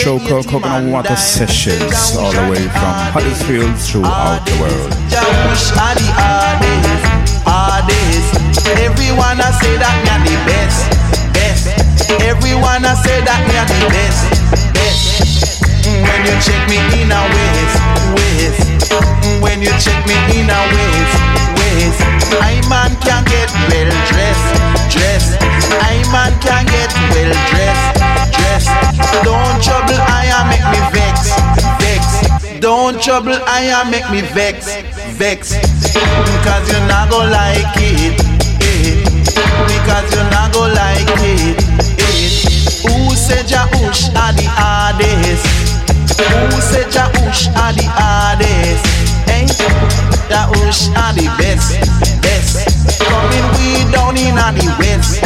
show called Coconut Water Sessions, all the way from Huddersfield throughout the world. Jahu shot the hard days, hard days. Everyone I say that me the best. best. Everyone I say that me are the best, best. Mm, when you check me in a ways, ways. Mm, when you check me in a ways, ways. I man can get well dressed, dressed. I man can get well dressed. Don't trouble I am make me vex, vex. Don't trouble I am make me vex, vex. Cause you're not go like it, eh. Because you're not go like it. Who said Jahush are the hardest? Who said Jahush are the hardest? Eh? Hey, Jahush are the best, best. Coming we down in the west,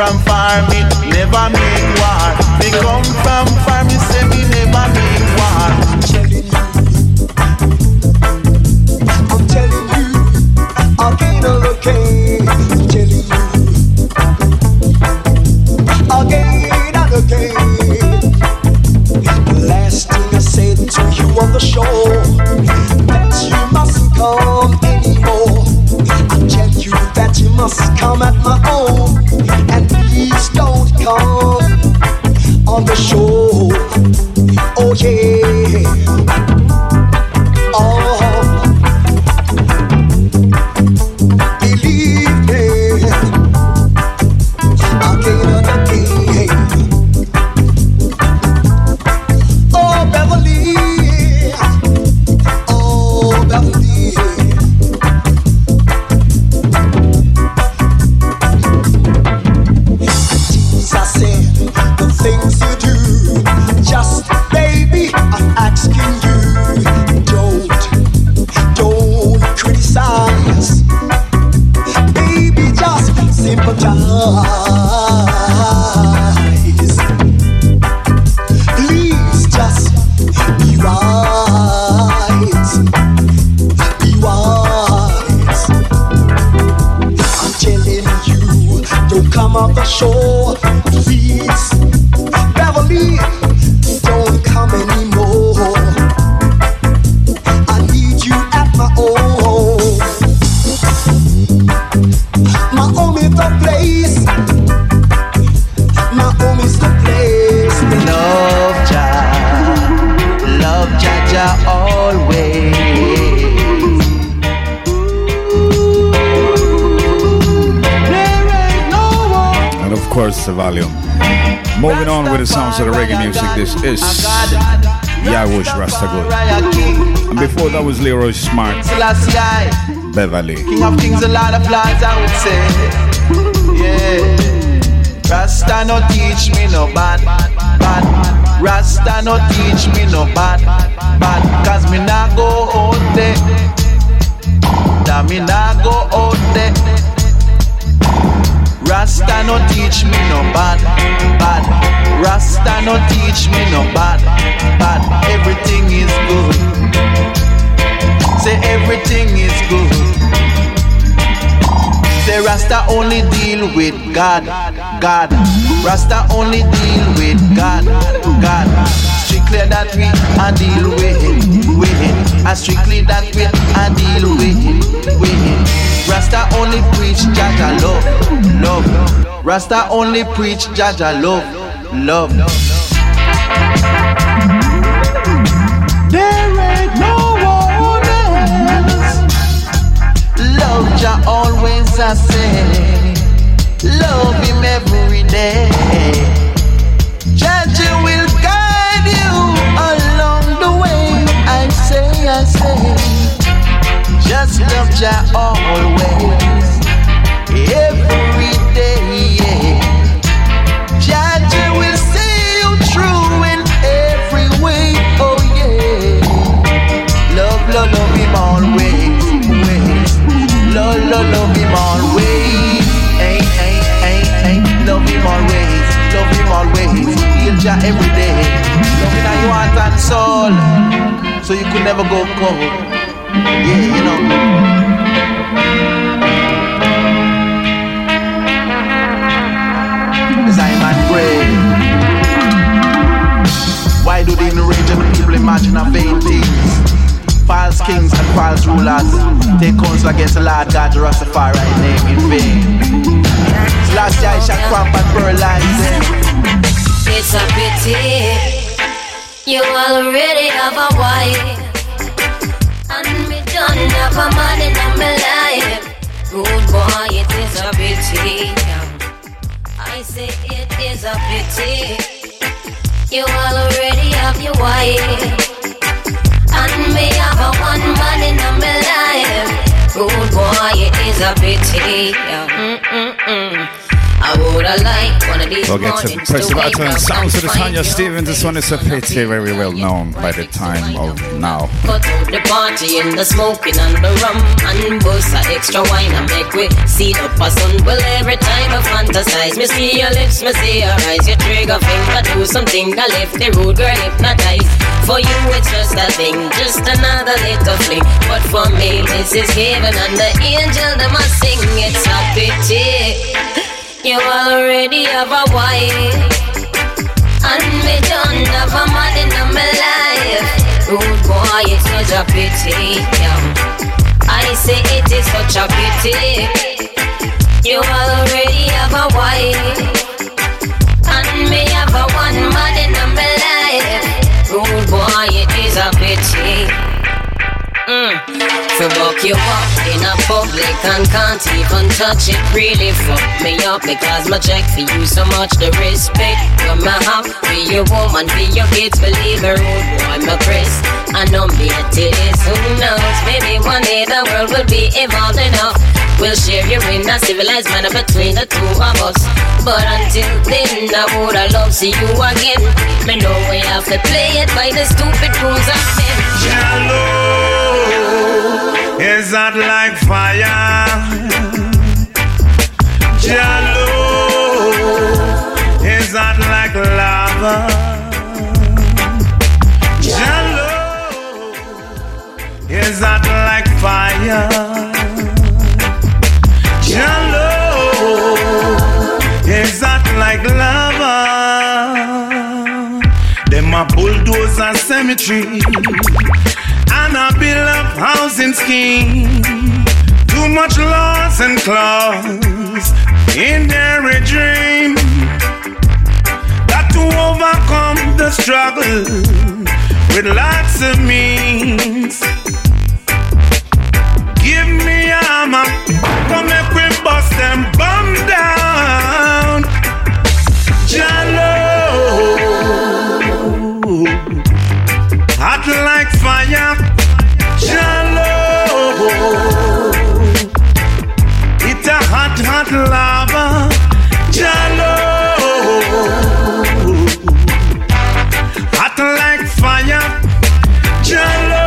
from farming, never make war. We come from farming, Beverly. King of kings, a lot of lies, I would say. Yeah. Rasta no teach me no bad, bad. Rasta no teach me no bad, bad. Cause me nah go out there. Da me nah go out there. Rasta no teach me no bad, bad. Rasta no teach me no bad, bad. Everything is good. Say everything is good. Rasta only deal with God, God. Rasta only deal with God, God. Strictly that we a deal with, him. with. Him. And strictly that we a deal with, with. Him. Rasta only preach Jaja love, love. Rasta only preach Jaja love, love. I say. Love him every day. Jaja will guide you along the way. I say, I say. Just love Jah always, every day. Yeah. Jah will see you through in every way. Oh yeah. Love, love, love Him always. Ways. Love, love, love Love Him always. Heal Jah every day. Love in your heart and soul, so you could never go cold. Yeah, you know. Rulers counsel against the Lord God Rastafari name in vain. Last year I shot crump and pearl It's a pity you already have a wife and me don't have a man in my life. Good boy, it is a pity. I say it is a pity. You already have your wife. Me have a one man in my life. Good boy, it is a pity. Mm-mm-mm. I would have liked one of these We'll get to press the button. Sounds of the Tanya Stephens. This one is a pity, very well known by the time of now. Cut the party and the smoking and the rum and bust a extra wine and make we see up a sun. Well, every time I fantasize, me see your lips, me see your eyes, your trigger finger do something. I lift the road, girl, hypnotize. For you, it's just a thing, just another little fling. But for me, this is heaven and the angel them a sing. It's a pity. You already have a wife, and me don't have a man in my life. Rude boy, it's such a pity. Yeah. I say it is such a pity. You already have a wife, and me have a one man in my life. Rude boy, it is a pity. Mm. To buck you up in a public and can't even touch it. Really fuck me up because my check for you so much. The respect you my have for your woman, be your kids. Believe me, rude boy, my Chris. I know me it is. Who knows? Maybe one day the world will be evolved enough. We'll share you in a civilized manner between the two of us. But until then, I would love see you again. Me know we have to play it by the stupid rules of men. Jello is that like fire? Jello is that like lava? Jello is that like fire? Jello is that like lava? Them a cemetery and a build up housing scheme. Too much loss and clause in their dream. Got to overcome the struggle with lots of means. Give me a hammer, come make we bust them bum down. Jello, hot like fire. Jalo. It's a hot, hot lava. Jalo. Hot like fire. Jalo.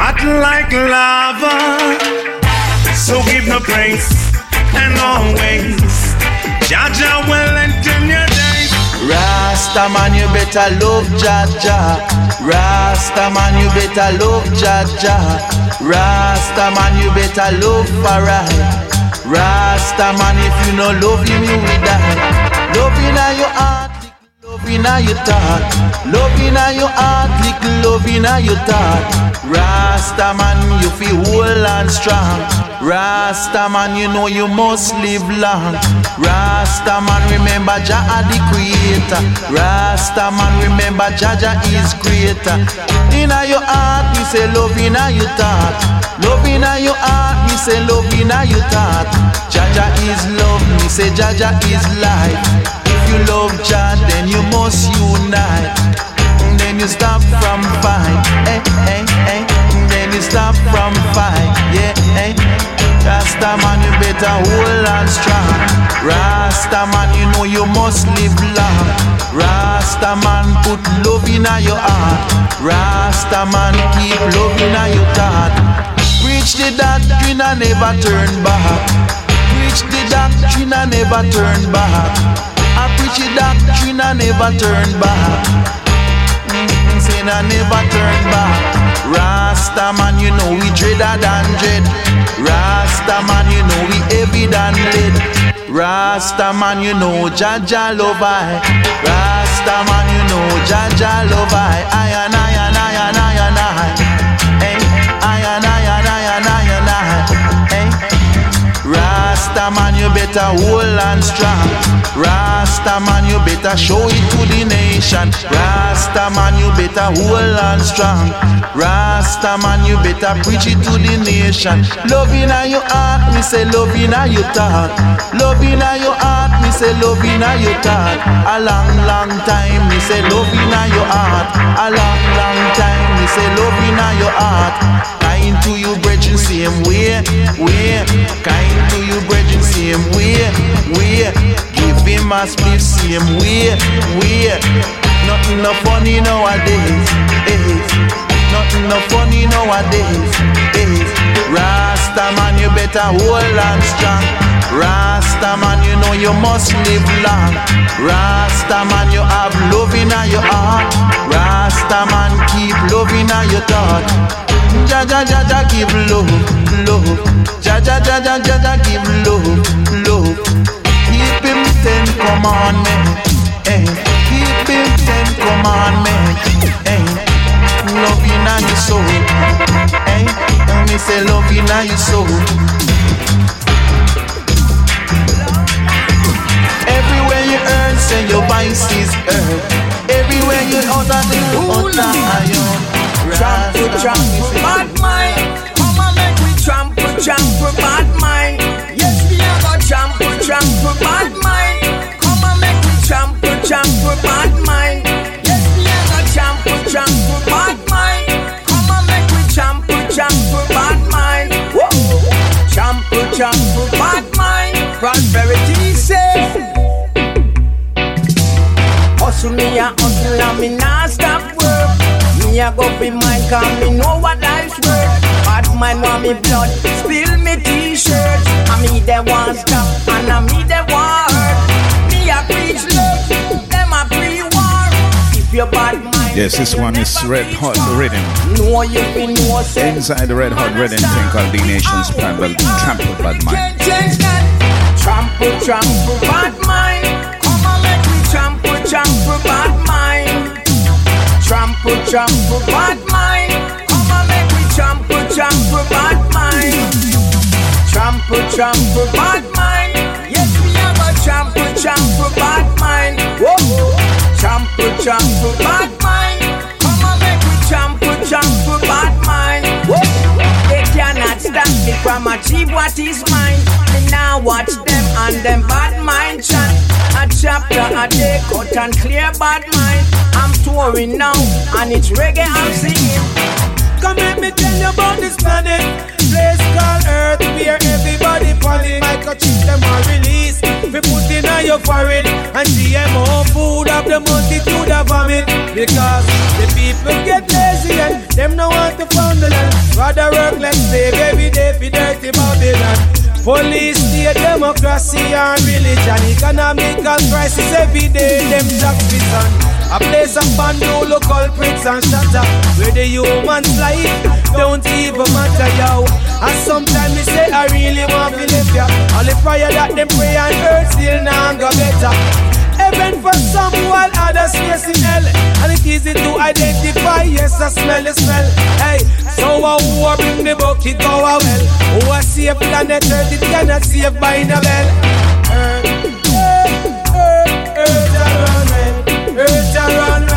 Hot like lava. So give no praise and always. Jaja will Rasta man, you better love Jah. Rasta man, you better love Jah. Rasta man, you better love Farai. Rasta man, if you no love him, you will die. Love in your heart, in your thought. Love in your heart, little love in your thought. Rasta man, you feel whole and strong. Rasta man, you know you must live long. Rasta man, remember Jah the creator. Rasta man, remember Jah Jah is greater. In your heart, me say love inna your thought. Love inna your heart, me say love inna your thought. Jah Jah is love, me say Jah Jah is life. You love Jah, then you must unite. Then you stop from fight, eh, eh, eh. Then you stop from fight, yeah, eh. Rasta man, you better hold on strong. Rasta man, you know you must live long. Rasta man, put love in your heart. Rasta man, keep love in your thought. Preach the doctrine and never turn back. Preach the doctrine and never turn back. I preach the doctrine and never turn back. Mm, say I never turn back. Rasta man, you know we dreader than dread. Rasta man, you know we heavy than lead. Rasta man, you know Jah love I. Rasta man, you know Jah love I. I and I and I and I and I. Rasta man, you better hold on strong. Rasta man, you better show it to the nation. Rasta man, you better hold on strong. Rasta man, you better preach it to the nation. Love in your heart, me say love in your thought. Love in your heart, me say love in your thought. A long, long time, me say love in your heart. A long, long time, me say love in your heart. Brethren, same way, way. Kind to you, brethren, same way, way. Give him a split, same way, way. Nothing no funny nowadays, eh. Nothing no funny nowadays, eh. Rasta man, you better hold on strong. Rasta man, you know you must live long. Rasta man, you have love in your heart. Rasta man, keep loving in your thought. Ja ja ja ja give love, love. Ja ja ja ja ja ja give love, love. Keep him ten commandments, eh. Keep him ten commandments, eh. Love in your soul, eh. Let me say love in your soul. Everywhere you earn, say your vice is earned. Everywhere you utter the utter iron. Trample, trample, bad mind. Come and make we trample, trample, bad mind. Yes, we are gonna trample, trample, bad mind. Come and make we trample, trample, bad mind. Yes, we are gonna trample, trample, bad mind. Come and make we trample, trample, bad mind. Whoa. Trample, bad mind. Prosperity safe. Hustle me a hustle and me not stop work. Me a go be mine cause me know what life's worth. Bad man want me blood, spill me t-shirt. I me they want stop and a me they want hurt. Me a preach love, them a pre-war. If you bad mind, Yes, this one is Red Hot Rhythm. know you know. Inside the Red Hot Rhythm thing called The Nation's Pride, well, Trample Bad Mind. Change, change that. Trample, trample, bad mind. Come on, make me trample, trample, bad mind. Trample, trample, bad mind. Come on, make me trample, trample, bad mind. Trample, trample, bad mind. Yes, we have a trample, trample, bad mind. Whoa. Trample, trample, bad mind. Come on, make me trample, trample, bad mind. Whoa. They cannot stop me from achieve what is mine. Me now watch them and them bad mind chat. A chapter a day cut and clear bad mind. I'm touring now and it's reggae I'm singing. Come let me tell you about this planet. Place called Earth where everybody on it. Microchip them are released. We put in on your forehead and GMO food of the multitude of vomit. Because the people get lazy and them no want to found the land. Rather work like slave every day for dirty Babylon. Police, state, democracy and religion. Economical crisis every day. Them tax on. A place of bandolo, culprits and shatter. Where the human's life don't even matter, yo. And sometimes me say I really want to live ya. All the prayer that them pray and earth still now go better. Heaven for some while others face in hell And it's easy to identify, yes I smell the smell Hey, so uh, who uh, bring the bucket go uh, well Who uh, save planet earth, it cannot save by the bell Earth, earth, earth, earth, around red Earth around red So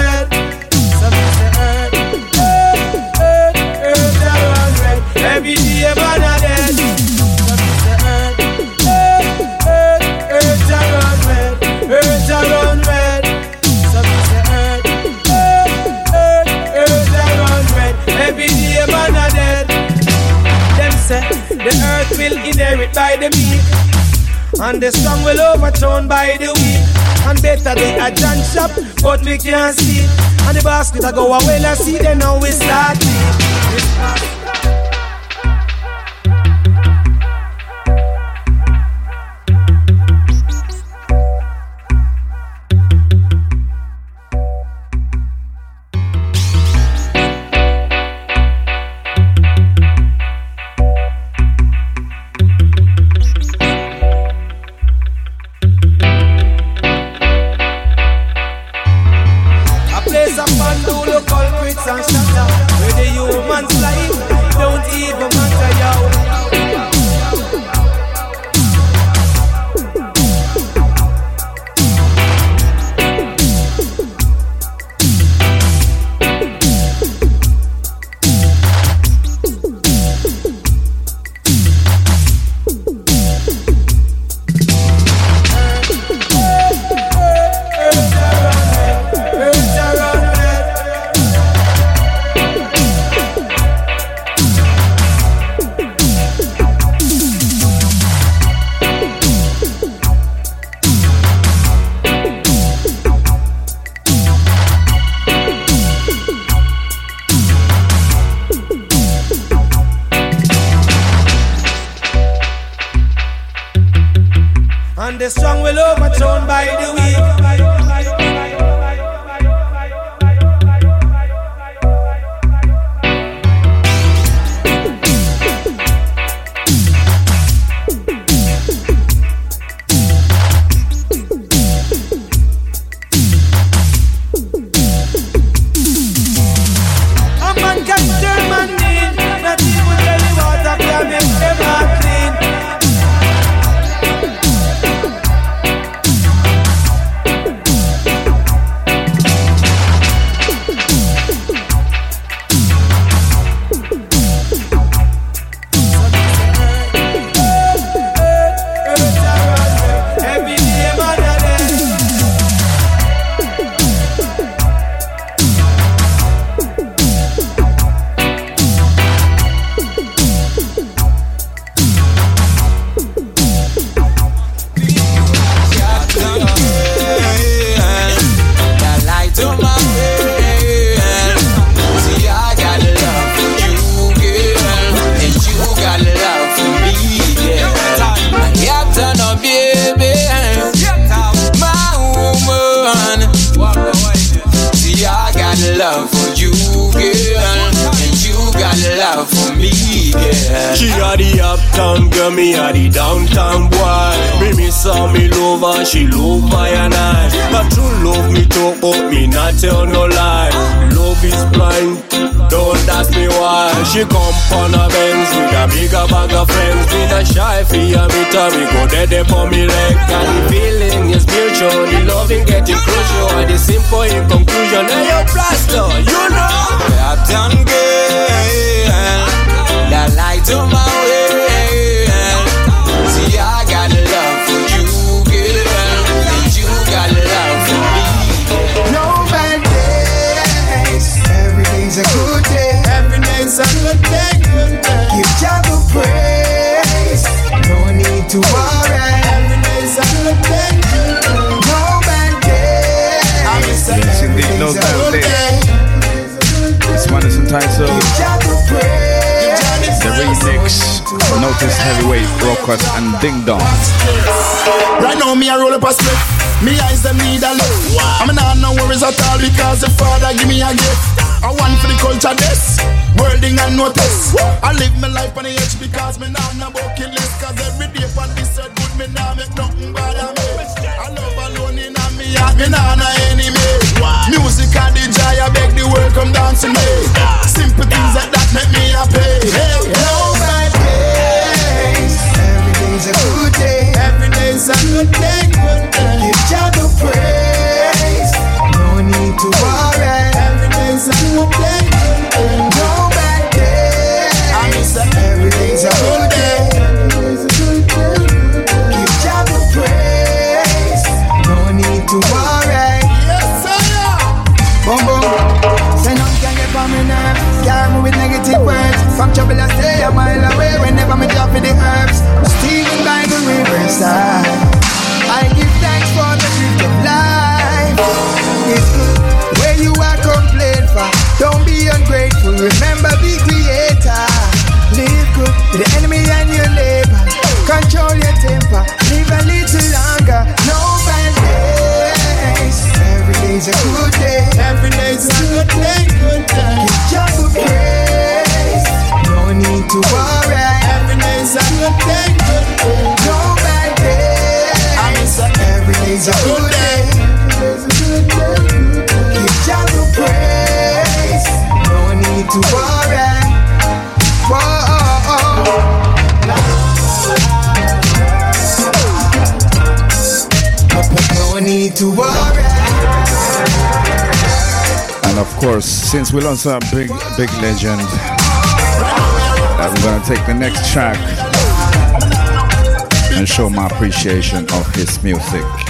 and the strong will overthrown by the weak And better they a John shop But we can't see. And the basket I go away and see Then now we start And the strong will overthrown by the weak course, since we lost a big, big legend, I'm gonna take the next track and show my appreciation of his music.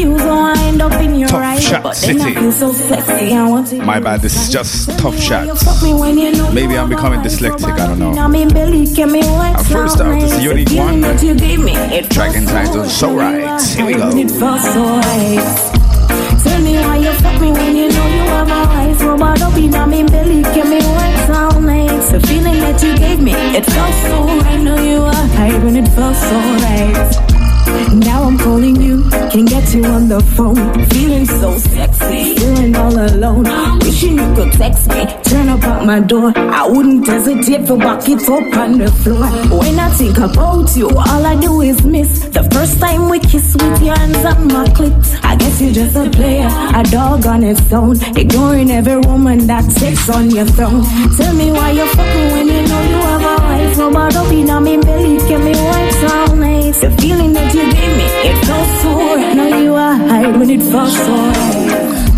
Confused, so I end up in your Tough eyes. Shot but then I City. feel so sexy. I want to. My bad, this is just tough shots. Fuck me when you know Maybe I'm becoming dyslexic, I don't know. I'm in belly, can me one Our first slow out is night. Unique The feeling One. that you gave me, it Track entitled so Right. Here we go. It felt so right. Tell me why you fuck me when you know you have a wife. Robot up in my belly, can me one all night. The feeling that you gave me, it felt so right. Know you were high when it felt so right. Now I'm calling you, can get you on the phone. Feeling so sexy, feeling all alone. Wishing you could text me, turn up at my door. I wouldn't hesitate for back it up on the floor. When I think about you, all I do is miss. The first time we kiss with your hands on my clips. I guess you're just a player, a dog on its own. Ignoring every woman that sits on your throne. Tell me why you're fucking when you know you have a wife. Robot up in my belly, can me once all night. The feeling that you gave me, it felt so right. Now you are high when it felt so.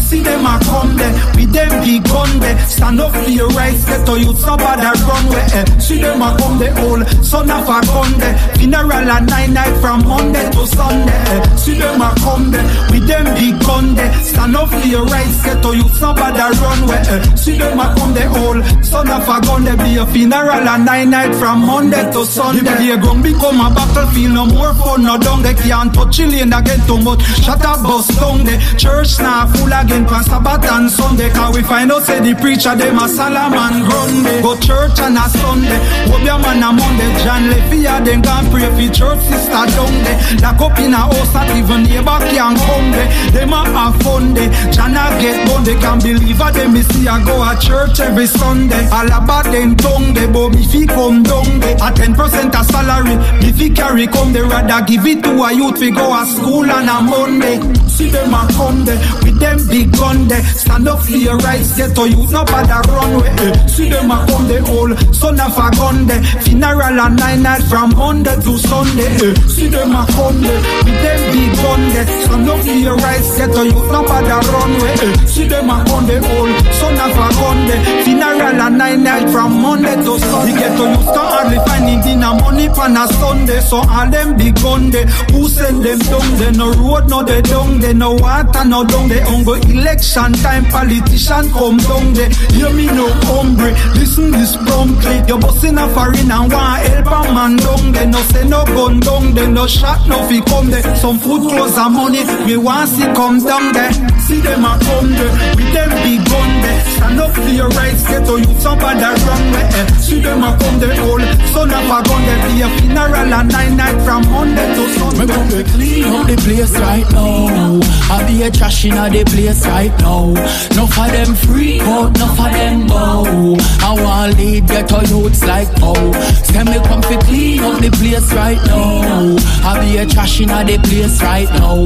See them a come there, with them big gun there. Stand up for your rights, get to you so bad I run where eh. See them a come there, all son of a gun there. Funeral at nine night from Monday to Sunday. Eh. See them a come there, with them big gun there. Stand up for your rights, get to you so bad I run where eh. See them a come there, all son of a gun there. Be a funeral at nine night from Monday to Sunday. The playground become a battlefield, no more fun, no down they can't touch Chilean again too much. Shut up, bus down the church now full again on Sabbath and Sunday. Cause we find out say the preacher them a Solomon Grundy. Go church on a Sunday. Hope your man a Monday. John Lefia then gone pray for church sister down there. Lock up in a house that even neighbor can come there. Them a have fun there. John a get bone they can believe a them me see a go a church every Sunday. All about them tongue they but me fi come down there. A ten percent a salary. Me fi carry come there rather give it to a youth fi go a school on a Monday. See them a come there them big gun there. Stand up for your rights, get to youth, no bother run way. Eh. See them a come the old son of a gun there. Funeral at nine night from Monday to Sunday. Eh. See them a come there with them big gun there. Stand up for your rights, get to youth, no bother run way. Eh. See them a come the old son of a gun there. Funeral at nine night from Monday to Sunday. Get to youth, can hardly finding dinner money on a Sunday. So all them big gun there. Who send them down? They no road, no they down. They no water, no down. They on go election time politician come down there. Hear me no hombre, listen this promptly. You're busting a foreign and want help a man down there. No say no gun down there, no shot no fi come there. Some food clothes and money, we want see come down there. See them a come there, with them big gun there. Stand up for your rights, get to you somebody wrong way. Eh. See them a come there all, son of a gun there. Be a funeral and nine night from Monday to Sunday. Me come clean up the place right now. I be a trash in the place right now. No for them freak out, no for them bow. I want lead ghetto youths like oh. Say me come clean up the place right now. I be a trash in the place right now.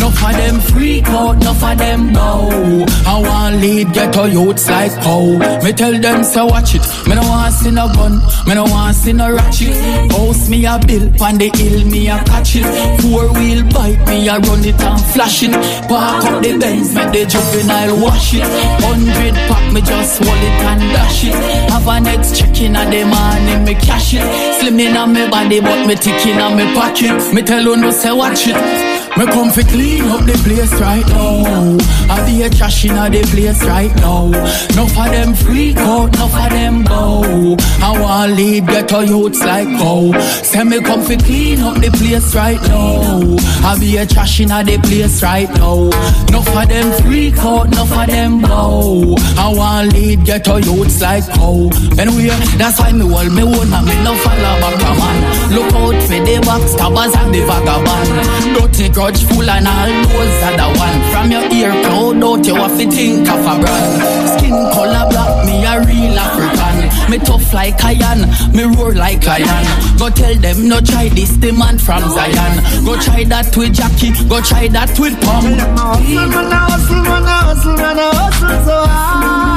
No for them freak out, no for them bow. I want lead ghetto youths like oh. Me tell them say watch it. Me no want see no gun, me no want see no ratchet. House me a bill, on the hill me a catch it. Four wheel bike me a run it and flash it. Park up the Benz, make the juvenile wash it. Hundred pack me just hold it and dash it. Have an next check in at the morning me cash it. Slim in on me body but me tick in on me pocket. Me tell you no say watch it. Me come fi clean up the place right now. I be a trash in the place right now. No for them freak out, no for them bow. I want lead ghetto youths like go. Say me come fi clean up the place right now. I be a trash in the place right now. No for them freak out, no for them bow. I want lead ghetto youths like go. Anyway, that's why me hold me own and me no follow back a man. Look out for the backstabbers and the vagabond. Dirty grudgeful and all those are the one. From your ear cloud out, you have to think of a brand. Skin color black, me a real African. Me tough like iron, me roar like lion. Go tell them no try this, the man from Zion. Go try that with Jackie, go try that with Pum. Hustle, man, I hustle, man, I hustle, man, I hustle so hard.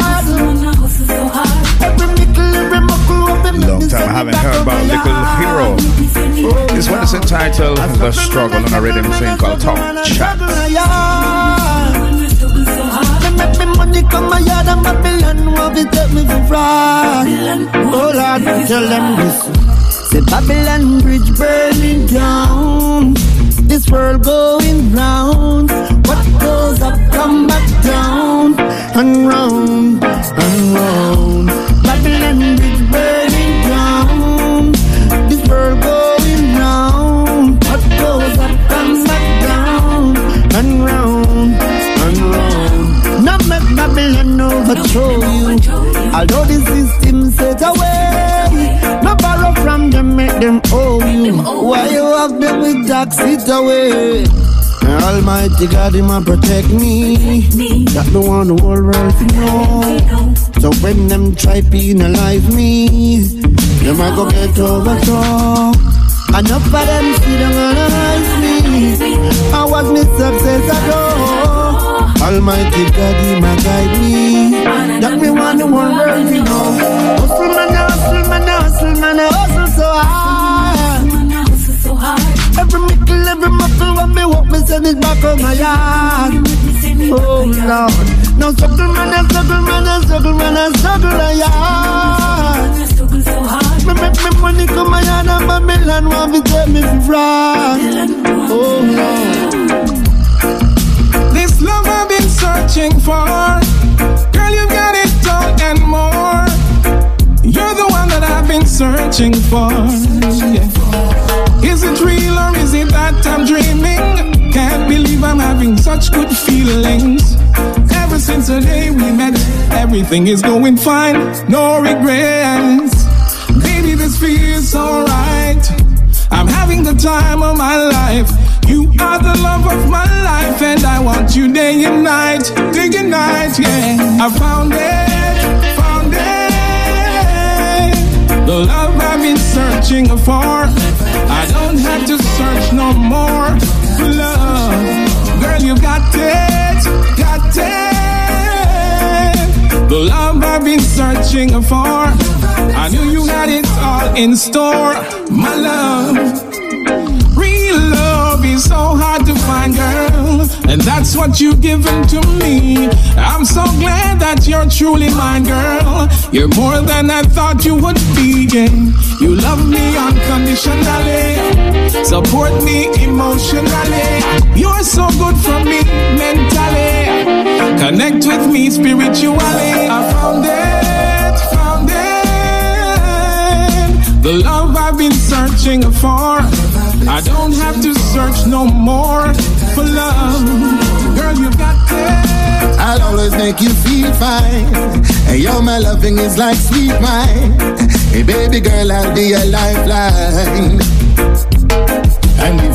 Every long time I haven't heard about a Little Hero. This one is entitled The Struggle on a rhythm thing called Top Chat. Make me money come my yard and Babylon want to take me for fraud. Oh Lord, tell them this. Say Babylon bridge burning down. This world going round. What goes up come back down and round and round. Babylon bridge overthrow you. Although the system set away, no borrow from them, make them owe you. Why you have them with tax it away? Almighty God, Him a protect me. That the one the whole world to know. So when them try penalize me, them I go get overthrow. Enough of them see them analyze me. I was me success know. Almighty God, He my guide me. That me the whole world to know. Hustle man, hustle man, hustle man, hustle so hard. Every mickle, every muckle when me walk, me send it back on my yard. Oh Lord, now struggle man, I struggle man, I struggle man, I struggle a yard. Me make me money come my yard and Babylon want me take me for fraud. Oh Lord. Love I've been searching for. Girl, you've got it all and more. You're the one that I've been searching for. Yeah. Is it real or is it that I'm dreaming? Can't believe I'm having such good feelings. Ever since the day we met, everything is going fine, no regrets. Baby, this feels so right. I'm having the time of my life. You are the love of my life, and I want you day and night, day and night, yeah. I found it, found it. The love I've been searching for. I don't have to search no more love. Girl, you got it, got it. The love I've been searching for. I knew you had it all in store, my love. So hard to find, girl, and that's what you've given to me. I'm so glad that you're truly mine, girl. You're more than I thought you would be. Yeah. You love me unconditionally, support me emotionally. You're so good for me mentally. Connect with me spiritually. I found it, found it. The love I've been searching for. I don't have to search no more for love. Girl, you got it. I'll always make you feel fine. Hey, yo, my loving is like sweet wine. Hey, baby girl, I'll be a lifeline.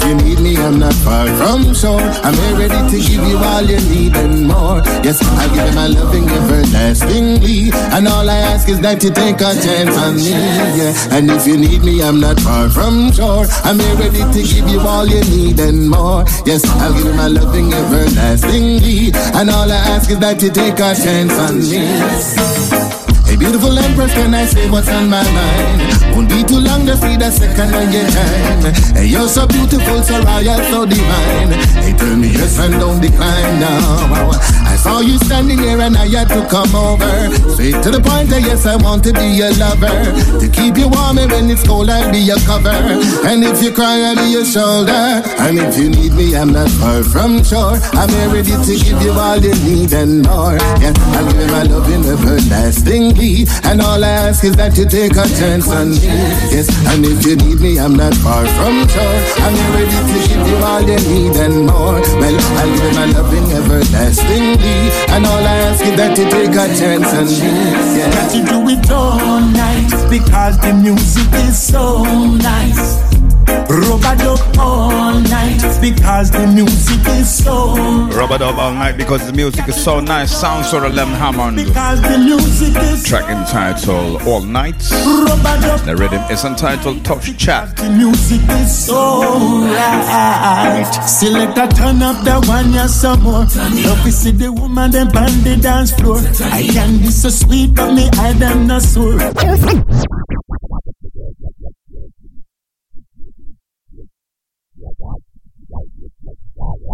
You need me, I'm not far from shore. I'm here ready to give you all you need and more. Yes, I'll give you my loving everlastingly. And all I ask is that you take a chance on me. Yeah. And if you need me, I'm not far from shore. I'm here ready to give you all you need and more. Yes, I'll give you my loving everlastingly. And all I ask is that you take a chance on me. Beautiful empress, can I say what's on my mind? Won't be too long to see the second of your time. Hey, you're so beautiful, so royal, so divine. Hey, tell me yes and don't decline now. I saw you standing here and I had to come over. Straight to the point, that yes, I want to be your lover. To keep you warm and when it's cold, I'll be your cover. And if you cry, I'll be your shoulder. And if you need me, I'm not far from shore. I'm here ready to give you all you need and more. Yeah, I'll give you my loving And all I ask is that you take a chance on me. Yes, and if you need me, I'm not far from shore. I'm ready to give you all you need and more. Well, I'll give you my loving everlastingly. And all I ask is that you take a chance on me. Yeah. Got to do it all night because the music is so nice. Rubber dub all night because the music is so. Rubber dub all night because the music is so nice. Sounds of Lem Hammond. Because the music is Track entitled All Night. The rhythm is entitled Touch Chat. The music is so right. Select a turn up the one you some more. Love to see the woman them on the dance floor. I can be so sweet, but me I them not sore.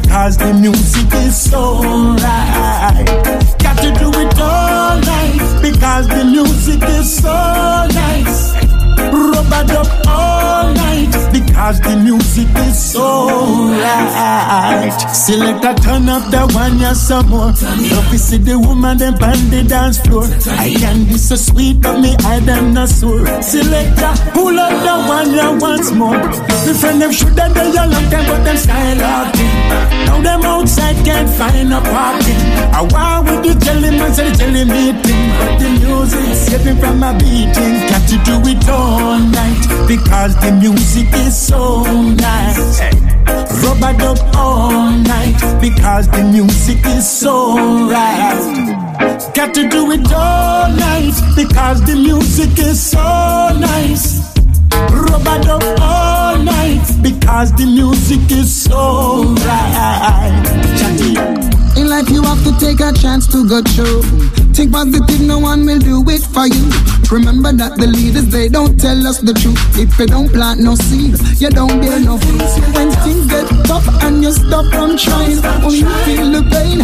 because the music is so right. Because the music is so right. Select a turn up the one you some more. Love see the woman them on the dance floor. I can be so sweet, but me I them not sore. Select a pull up the one you once more. The friend them should have done a long time, but them style acting. Now them outside can't find a parking. I want with the jelly man, say the jelly meeting, but the music saving from my beating. Got to do it all night because the music is so nice. Rubber dub all night because the music is so right. Got to do it all night because the music is so nice. Rubber dub all night because the music is so right. In life, you have to take a chance to go through. Think positive, no one will do it for you. Remember that the leaders, they don't tell us the truth. If you don't plant no seeds, you don't bear no fruit. When things get tough and you stop from trying, when you feel the pain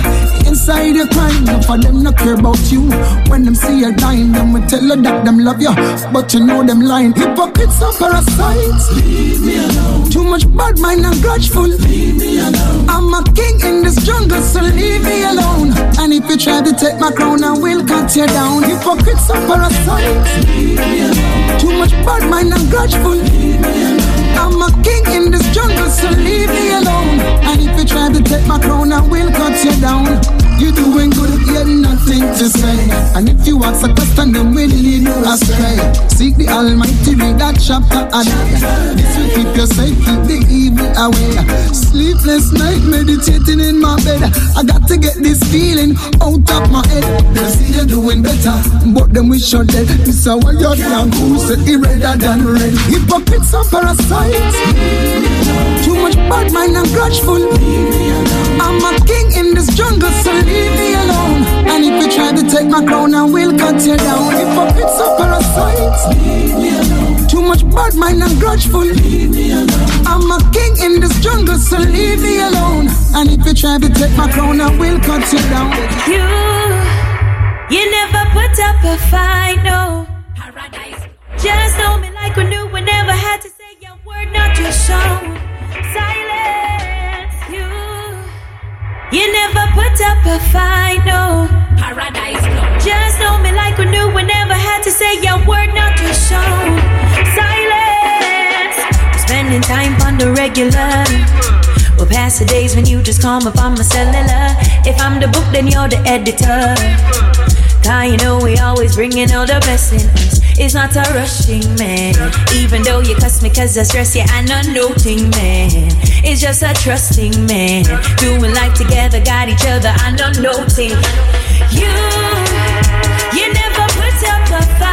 inside your crying, no for them not care about you. When them see you dying, them will tell you that them love you, but you know them lying. Hypocrites are parasites. Leave me alone. Too much bad mind and grudgeful. Leave me alone. I'm a king in this jungle, so leave me alone. And if you try to take my crown, I will cut you down. Hypocrites and parasites. Leave me alone. Too much bad mind and grudgeful. Leave me alone. I'm a king in this jungle, so leave me alone. And if you try to take my crown, I will cut you down. You're doing good, you nothing to say. And if you ask a question, then we'll lead you astray. Seek the Almighty, read that chapter a day. This will keep you safe, keep the evil away. Sleepless night, meditating in my bed. I got to get this feeling out of my head. They see you doing better, but them wish you're dead. This is what you can do, say it redder than red. Hypocrites and parasites. Too much bad mind and grudgeful. I'm a king in this jungle, so leave me alone. And if you try to take my crown, I will cut you down. Hypocrites and parasites. Too much bad mind and grudgeful. leave me alone. I'm a king in this jungle, so leave me alone. And if you try to take my crown, I will cut you down. You, you never put up a fight, no. Just know me like we knew we never had to say your word, not your show. Silence, you. You never put up a fight, no. Paradise, Just know me like we knew we never had to say your word, not to show. Silence. Spending time on the regular. We'll pass the days when you just come up on my cellular. If I'm the book, then you're the editor. Cause you know we always bringing all the best in us. It's not a rushing man. Even though you cuss me cause I stress you, I'm not noting man. It's just a trusting man. Doing life together, got each other, I'm not noting. You, you never put up a fight,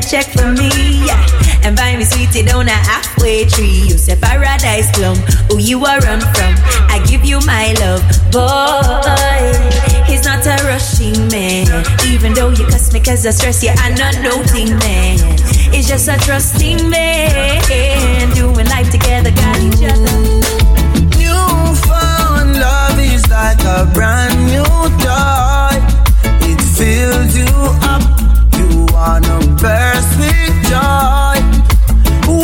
that check for me? Yeah. And buy me sweetie down a halfway tree. You say paradise plum. Who you are run from? I give you my love, boy. He's not a rushing man. Even though you cuss me cause I stress you, I'm not noting man. It's just a trusting man. Doing life together, got each other. Newfound love is like a brand new toy. It fills you up. Wanna burst with joy.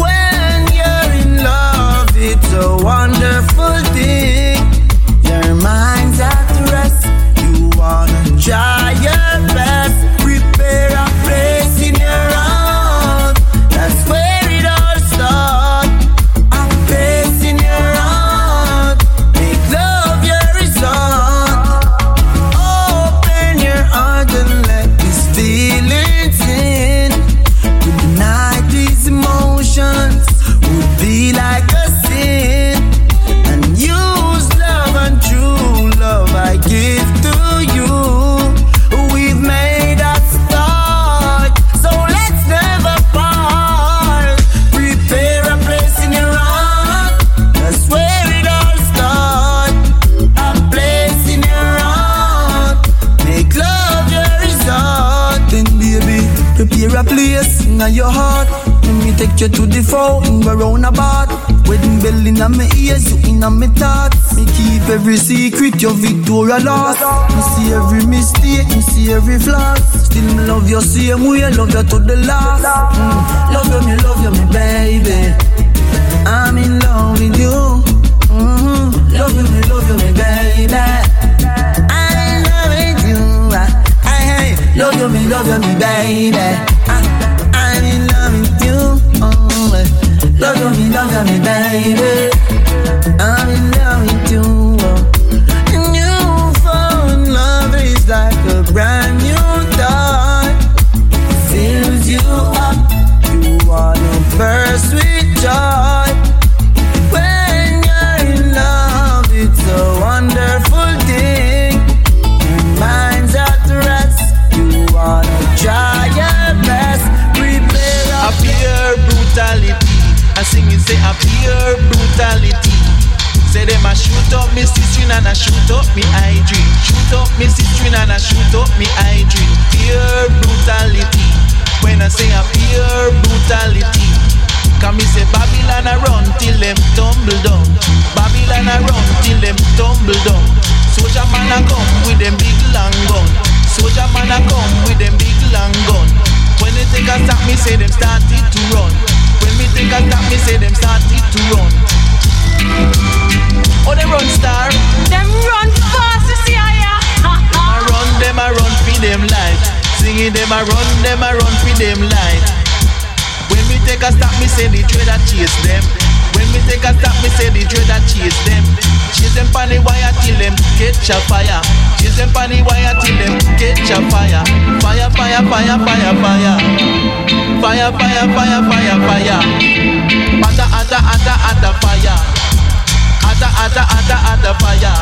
When you're in love, it's a wonderful thing. You to the phone, we're round about. Wedding bell in my ears, you in my thoughts. Me keep every secret, your Victoria lost. Me see every mistake, me see every flaw. Still me love you same way, love you to the last. Mm. Love you, me love you, me baby. I'm in love with you. Mm-hmm. Love you, me love you, me baby. I'm in love with you. I, I, I love you, me love you, me baby. You, me love you, me baby. I'm pure brutality. Say them a shoot up me sister and a shoot up me eye dream. Shoot up me sister and a shoot up me eye dream. Pure brutality. When I say a pure brutality. Come me say Babylon a run till them tumble down. Babylon a run till them tumble down. Soldier man a come with them big long gun. Soldier man a come with them big long gun. When they take a stop, me say them started to run. When me take a stop, me say them started to run. Oh, they run star. Them run fast, you see, I uh, I run them, I run for them life. Singing them, I run them, I run for them life. When me take a stop, me say the trader chase them. When me take a stop, me say the trader chase them. Chase them pon the wire till them catch a fire. Chase them pon the wire till them catch a fire. Fire, fire, fire, fire, fire. Fire, fire, fire, fire, fire. Ata, ata, ata, ata, fire. Ata, ata, ata, ata, fire.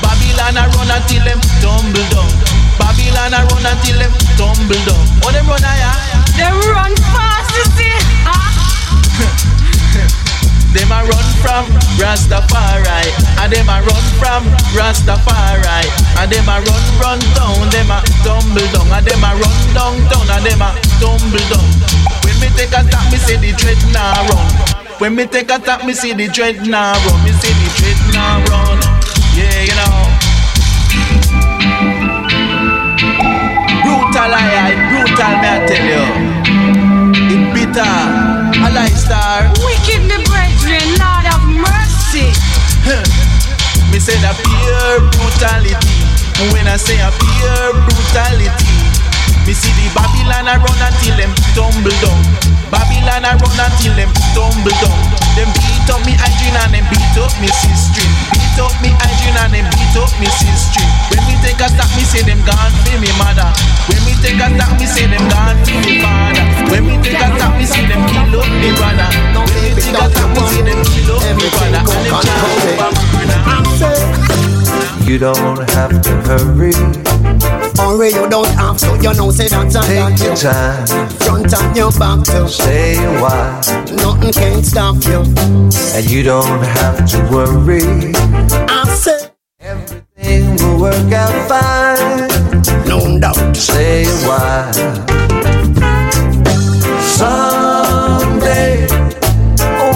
Babylon a run until them tumble down. Babylon a run until them tumble down. Oh, them run higher. Them run fast, you see. Ah. Them a run from Rastafari, and them a run from Rastafari, and them a run run down, them a tumble down, and them a run down down, and them a tumble down. When me take a stop, me say the dread nah run. When me take a stop, me see the dread nah run. Me see the dread nah run. Yeah, you know. Brutal I, I brutal me I tell you. It bitter, a lifestyle. Wicked Me say that pure brutality. When I say a pure brutality, me see the Babylon I run until them tumble down. Babylon a run until them tumble down. Them beat up me hygiene and them beat up me sister. Beat up me hygiene and them beat up me sister. When me take a stop, me say them gone for me mother. When me take a stop, me say them gone for me father. When me take a stop, me see them kill up me brother. When me take a stop, me see them kill up me brother. And them child You don't have to hurry. Hurry, you don't have to, you know, say that's a Take your time. Front and your back to Stay a while. Nothing can stop you. And you don't have to worry. I say everything will work out fine. No doubt. Stay a while. Someday,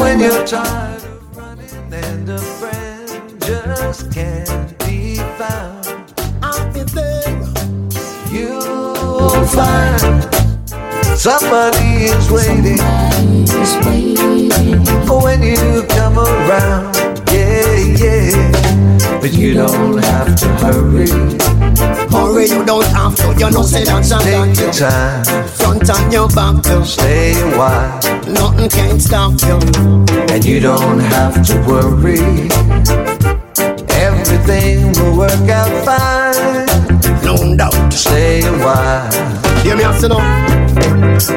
when you're tired of running and a friend just can't find somebody is waiting. For when you come around, yeah, yeah. But you don't have to hurry. Hurry, you don't have to, you know, say that's a Take your time. Front and your back to Stay a while. Nothing can stop you. And you don't have to worry. Everything will work out fine. No doubt. Stay a while. Hear me out, know.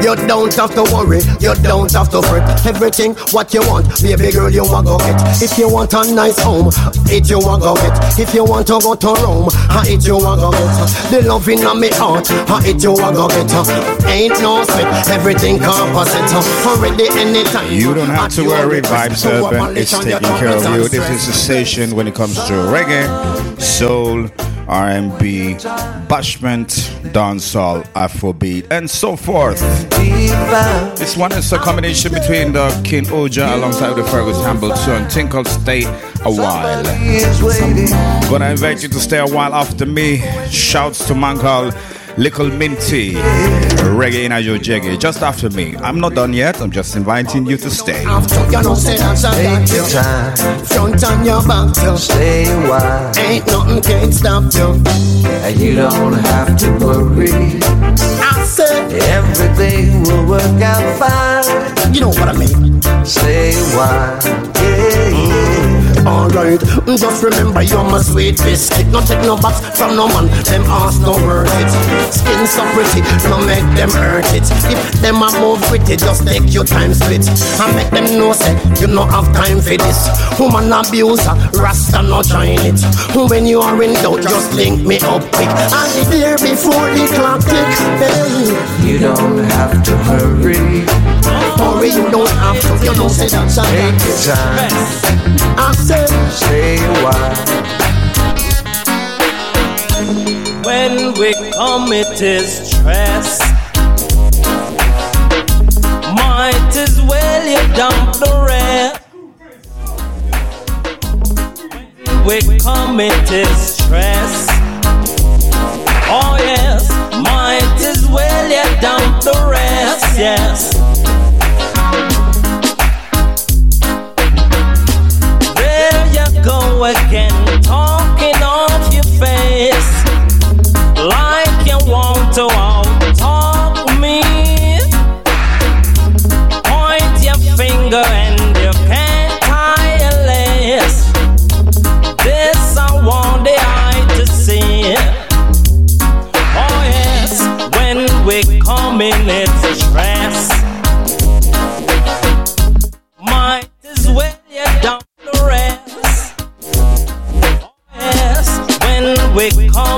You don't have to worry, you don't have to fret. Everything what you want, baby girl, you want go get. If you want a nice home, it you want go get. If you want to go to Rome, ha it you want go get. The love in my heart, ha it you want go get. Ain't no sweat, everything composite. Already anytime. You don't have to worry, Vibes Urban is taking care of you. This is a station when it comes to reggae, soul, R&B, bashment, dancehall, Afrobeat, and so forth. This one is a combination between the King Oja alongside the Fergus Hambleton. Think called Stay a While. Gonna invite you to stay a while after me. Shouts to man called Little Minty, Reggae in your jaggy. Just after me. I'm not done yet. I'm just inviting you to stay. After you know say that's a Take your time, Front on your back you stay a while, Ain't nothing can stop you and you don't have to worry. I said Everything will work out fine. You know what I mean Stay a while, yeah, yeah. Alright, just remember you're my sweet biscuit. No take no box from no man, them ass no worth it. Skin so pretty, no make them hurt it. If them a move with it, just take your time split. And make them know say, you no have time for this. Woman abuser, rasta no join it. Who When you are in doubt, just link me up quick. I'll be there before the clock tick hey. You don't have to hurry. Hurry, you don't have to, you don't say that's a Take your time, I said, say why. When we come, it is stress. Might as well you dump the rest. We come, it is stress. Oh yes, might as well you dump the rest. Yes. Again,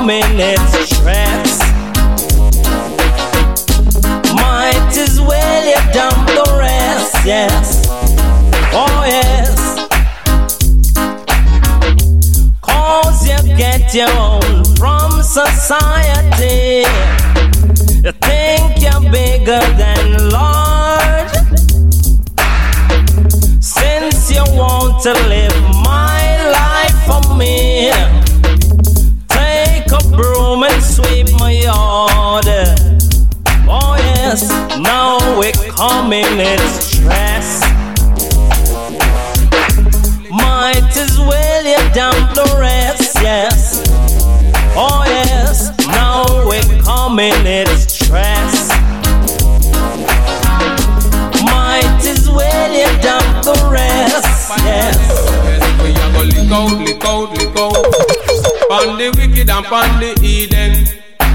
come in, stress. Might as well you dump the rest, yes. Oh, yes. Cause you get your own from society. You think you're bigger than coming, it's stress. Might as well you dump the rest, yes. Oh yes, now we're coming, it's stress. Might as well you dump the rest, yes. We a go lick out, lick out, lick out. Pon the wicked and pon the.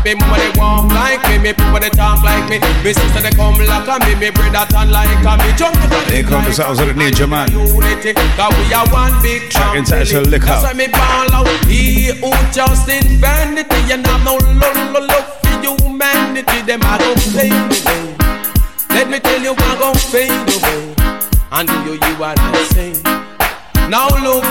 Me mama they walk like me, me people they talk like me. Me sister they come like a me, me brother turn like a me. Jump to the Here comes the sounds of the Ninja Man. unity, 'cause we are one big family. That's why me ball out. He who just invented and have no love, love, love for humanity. Them a go fade away. Let me tell you, I go fade away. And you, you are the same. Now look,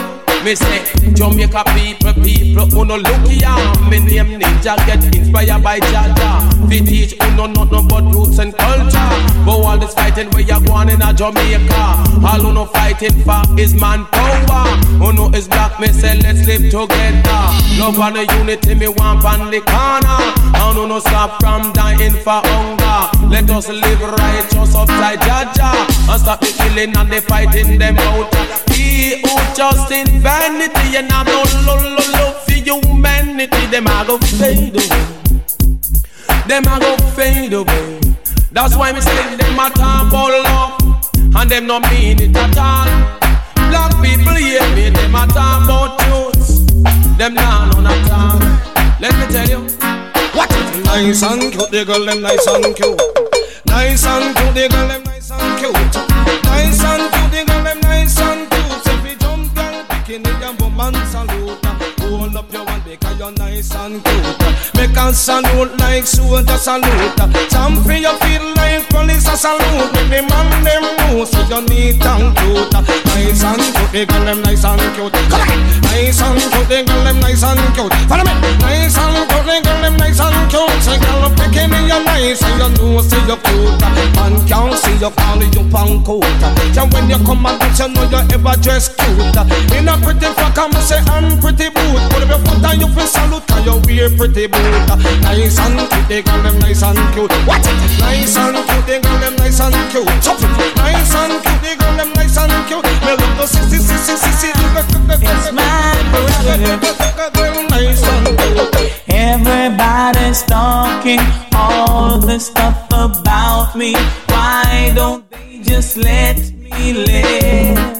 me say Jamaica people, people who no look here. Me name Ninja, get inspired by Jaja. We teach who no nothing but roots and culture. But all this fighting where you going in a Jamaica. All who no fighting for is manpower. Who no is black, me say let's live together. Love and the unity, me want on the corner. And who no stop from dying for hunger. Let us live righteous upside Jaja. And stop the killing and the fighting them out. He who just in vanity and have no love, love, for humanity, them a go fade away. Them a go fade away. That's why me say them a talk about love, and them no mean it at all. Black people hear me, them a talk about truth. Them nah none at all. Let me tell you, what Nice and cute, the girl them nice and cute. Nice and cute, the girl them nice and cute. Nice and cute, the girl them nice and cute. Say fi jump, girl, bikini and woman salute. hold up your you're nice and cute. Make a salute like soldier salute. Jump for your feet like police a salute. Make the man them know so you neat and cute. Nice and cute, they girl them nice and cute. Come on, nice and cute, they girl them nice and cute. Follow me, nice and cute, they girl them nice and cute. Say girl, picking me you nice and you know say you cute. Man can't see you calling you pan coat. Yeah, when you come and dance, you know you ever dress cute. In a pretty frock, I'm say I'm pretty boot. Put up your foot and you feel salute, cause you wear pretty boot. Nice and cute, they girl them nice and cute. What? Nice and cute, they girl them nice and cute. It. Nice and cute, they girl them nice and cute. Me love the sissy, sissy, sissy. It's my prerogative. Nice and cute. Everybody's talking all the stuff about me. Why don't they just let me live?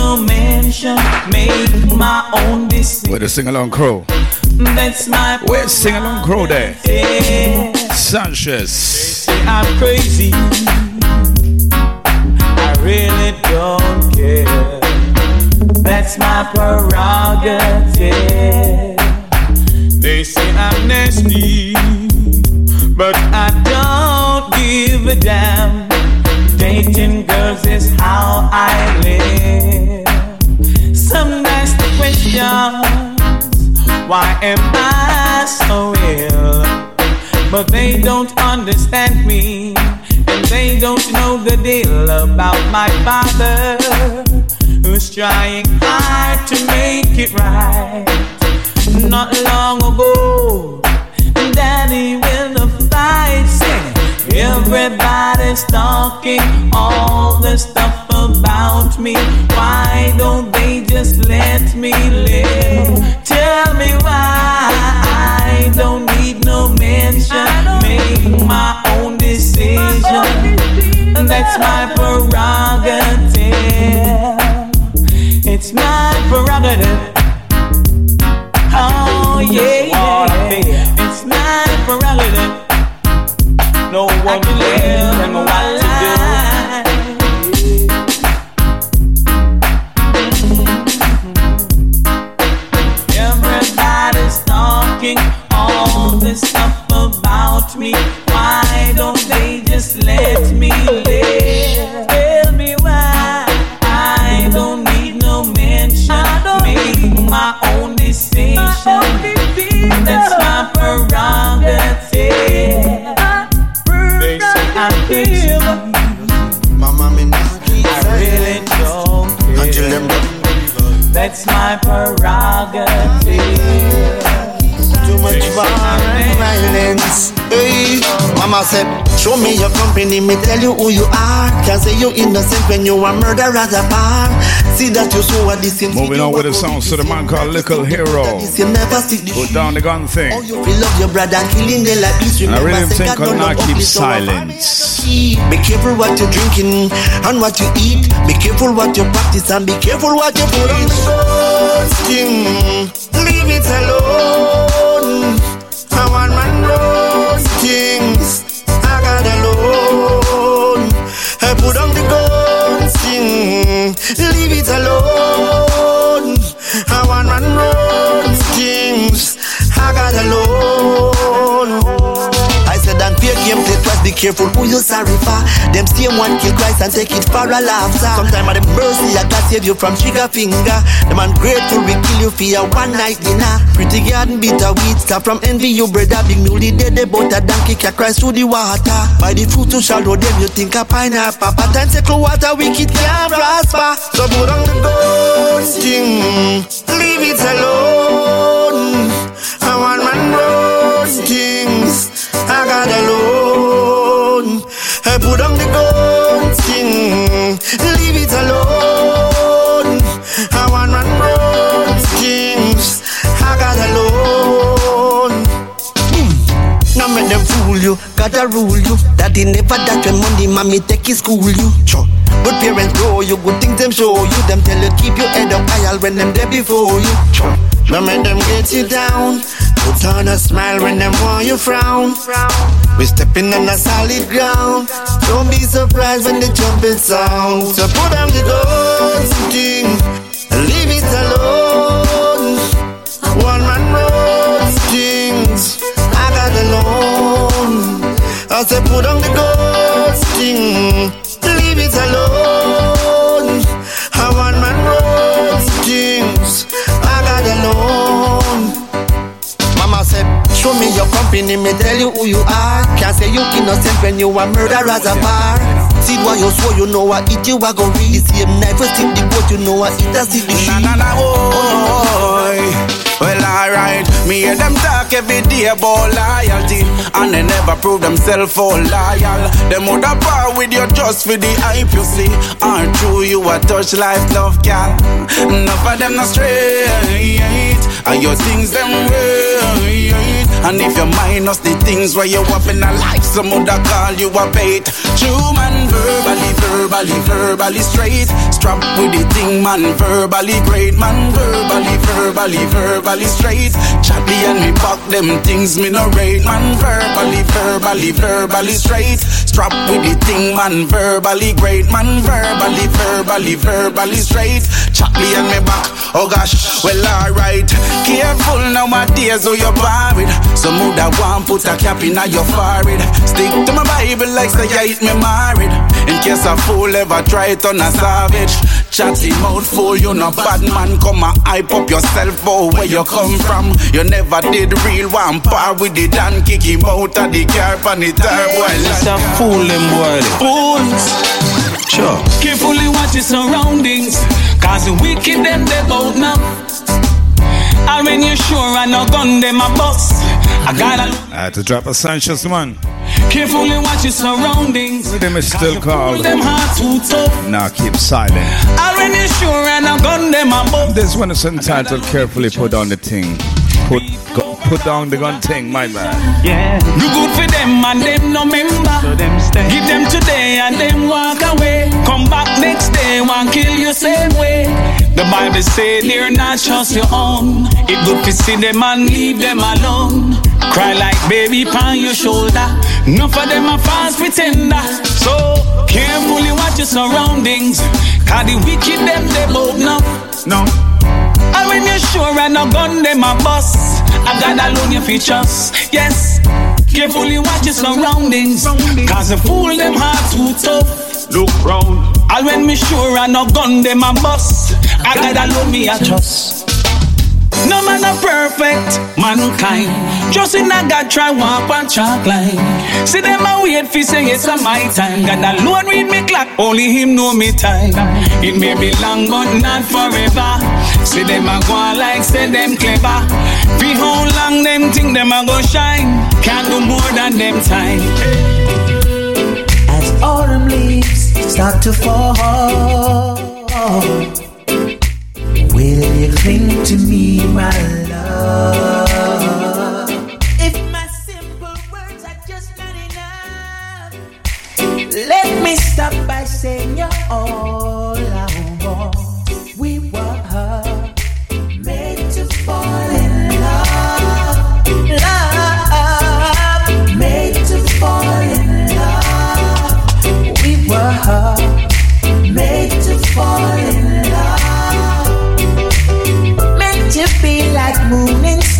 mention. Make my own decision. Where the sing along crow? That's my Where's sing along crow there? Yeah. Sanchez. I'm crazy. I really don't care. That's my prerogative. They say I'm nasty, but I don't give a damn. Dating girls is how I live. Why am I so ill? But they don't understand me, and they don't know the deal about my father, who's trying hard to make it right. Not long ago, Daddy will fight, sing. Everybody's talking all the stuff about me. Why don't they just let me live? Tell me why I don't need no mention. Make my own decision. That's my prerogative. It's my prerogative. Oh yeah, yeah. It's my prerogative. No one can live and what to do. Everybody's talking all this stuff about me. Why don't they just let me live? Tell me why I don't need no mention. Make my own decision. That's my prerogative. That's my prerogative. Too much violence. Hey, Mama said, Show me your company, me tell you who you are. Can't say you innocent when you are murderer at a bar. See that you so a decent. Moving on with the sounds to the man called Little Hero. You never stick the Put down the gun thing. Oh, You love your brother, killing the like this. I really think I'll don't keep silence. Be careful what you're drinking and what you eat. Be careful what you practice and be careful what you put on. Leave it alone. Leave it alone. Careful who you sorry for. Them same one kill Christ and take it for a laughter. Sometime at the mercy, I can save you from trigger finger. The man grateful, we kill you for your one night dinner. Pretty garden, bitter weed, start from envy, you brother. Big newly dead, about a donkey, can Christ through the water. By the fruit to shallow them, you think a pineapple. But time take water, wicked can't prosper. So put on the ghosting, leave it alone. I want man roastings. I got alone. 还不让这感情。Alone. mother rule you. Daddy never that when money mommy take his school you. Sure. Good parents grow you, good things them show you. Them tell you keep your head up high when them there before you. Sure. Don't make them get you down. Put on a smile when them want you frown. We stepping on a solid ground. Don't be surprised when the trumpet sound. So put on the ghost thing and leave it alone. I said put on the ghost thing, leave it alone. I one man roads things I got alone. Mama said, Show me your company, me tell you who you are. Can't say you innocent when you are murderers a bar. See what you swore, you know I eat you, I go read. The same knife, we stick the boat, you know I eat a stick the sheep. Na na na boy. Me hear them talk every day about loyalty, and they never prove themselves all loyal. Them would have par with you just for the hype, you see. Aren't true, you a touch life, love, gal. Enough of them not straight, and your things them right. And if you minus the things where you up in a life, some have call you a bait. True man, verbally, verbally, verbally straight. Strap with the thing, man, verbally great, man, verbally, verbally, verbally straight. Chatty and me back them things me no rate, man, verbally, verbally, verbally straight. Strap with the thing, man, verbally great, man, verbally, verbally, verbally straight. Chatty and me back, oh gosh, well alright. Careful nowadays who you bar with. Some would have want put a cap in your forehead. Stick to my Bible like say I eat me married. In case a fool ever try it on a savage. Chatty mouth full, you no bad man. Come and hype up yourself, oh, where you come from. You never did real one par with the dan kick him out of the car on the tire, boy. It's a fool, them boy. Fools. Sure. Carefully watch your surroundings. Cause the wicked them they bout now. And when you sure I no gun them a bust. I gotta I had to drop a Sanchez man. carefully watch your surroundings. Them is still called. Them heart too tough. Now keep silent. And when you sure I no gun them a bust. This one is entitled Carefully Put Down the Thing. Put go, put down the gun thing, my man. Yeah. Do good for them and them no member. So them stay. Give them today and them walk away. Come back next day, one kill you same way. The Bible say they're not just your own. It good to see them and leave them alone. Cry like baby on your shoulder. Enough of them are fast pretender. So carefully watch your surroundings. Cause the wicked them they both know. No. And when you're sure and no gun them a bust, I got alone your features. Yes. Carefully watch your surroundings. Cause the fool them heart too tough. Look round. And when me sure and no gun them a bust, I gotta alone me a trust. No man a perfect mankind. Just in a God try walk one chalk line. See them a wait fi say it's a my time. God alone read me clock, only him know me time. It may be long but not forever. See them a go like say them clever. Fi how long them think them a go shine. Can't do more than them time. As autumn leaves start to fall, will you cling to me, my love? If my simple words are just not enough, let me stop by saying you're all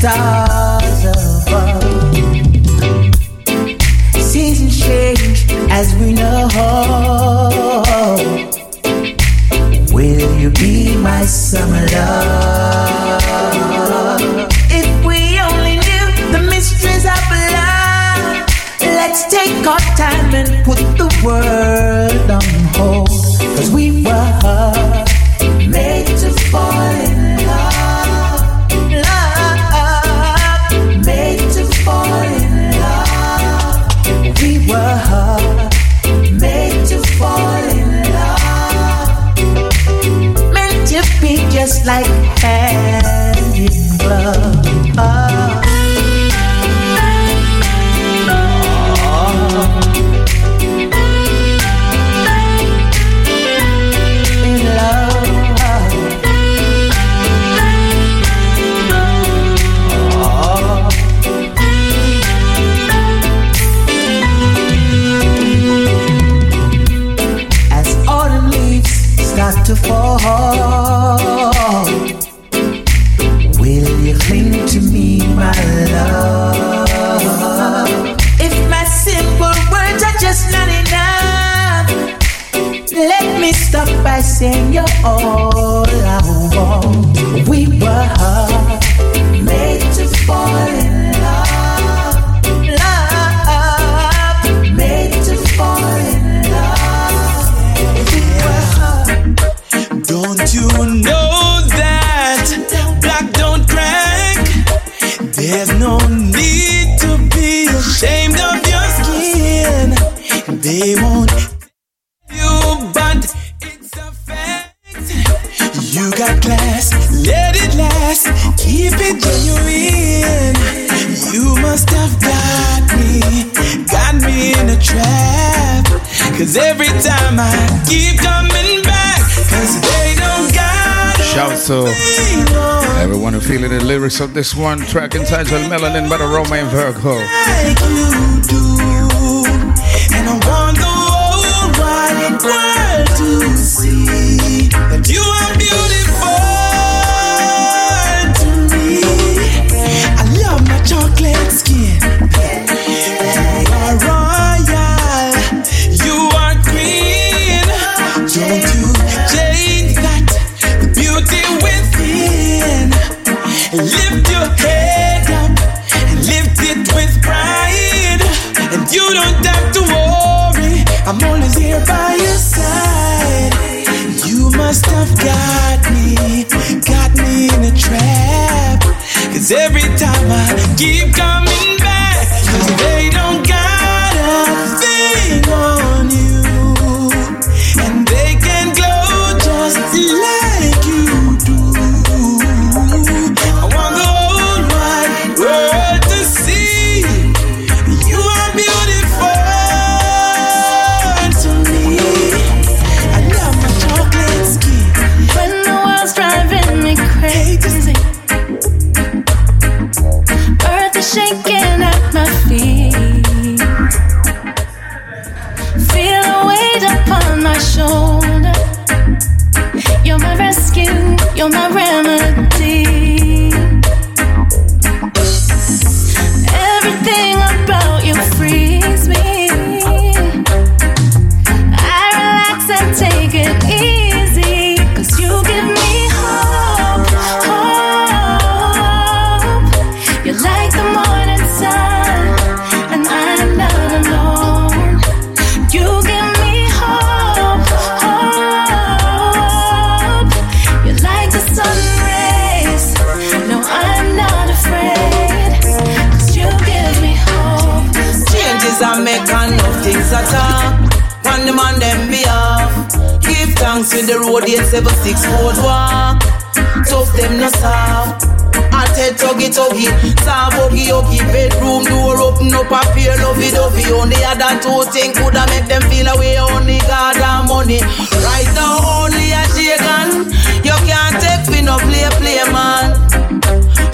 stars above. Seasons change as we know. Will you be my summer love? If we only knew the mysteries of love, let's take our time and put the world on hold. Saying you're all I want. We were made to fall in love, love, made to fall in love. We were Don't you know keep coming back, cause they don't got Shout to everyone who feeling the lyrics of this one track entitled Melanin by the Romain Virgo. like keep coming 876 road walk. Tough them no soft. Hot head tuggy tuggy. Saw buggy huggy. Bedroom door open up a pair lovey dovey. Only other two things coulda make them feel away. Only God and money. Right now only a shaken. You can't take me no play play man.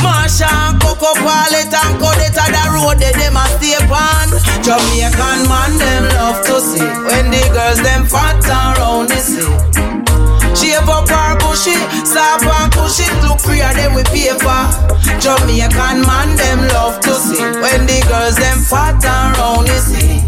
Marsha and Coco Palet and Codetta the road they them a stay on Jamaican man them love to see When the girls them fat and round the sea Shave up her bushy, soft and it. Look freer them with paper Jamaican man them love to see When the girls them fat and round the sea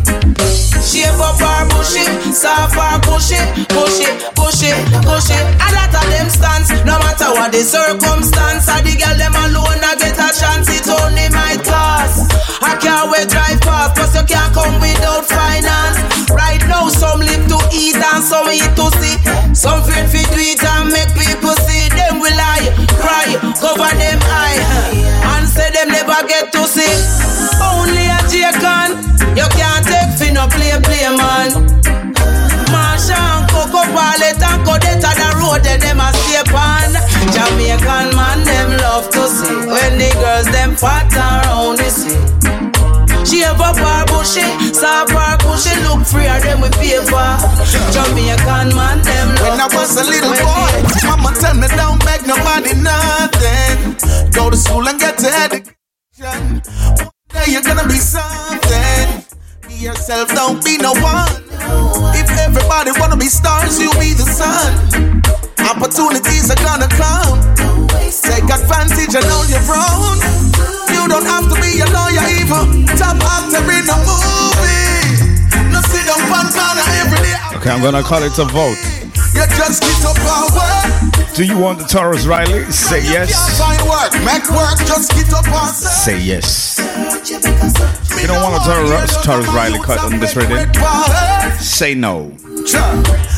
Shape up her bushy, soft her cushy, pushy, pushy, pushy. A lot of them stance, no matter what the circumstance. A the girl them alone, I get a chance. It only my class. I can't wait drive fast, cause you can't come without and some eat to see. Some fear fit to eat and make people see. Them will lie, cry, cover them eye, and say them never get to see. Only a J can, you can't take fi no play play man. Marsha and Coco Palet and Codetta the road then them a stay on. Jamaican man them love to see when the girls them fat around the up her bushy, her cushy, look freer them with paper. Jamaican man them When I was a little boy, mama tell me don't beg nobody nothing. Go to school and get to education. One day you're gonna be something. Be yourself, don't be no one. If everybody wanna be stars, you be the sun. Opportunities are gonna come. Take advantage and hold your own. You don't have to be a lawyer even. Top actor in a movie. No sit down one corner every day. Okay, I'm gonna call it a vote. You just get up and work. Do you want the Tarrus Riley? Say yes. Find work, make work, just get up and say. Yes. If you don't want a Tarrus, Tarrus Riley cut on this radio, say no.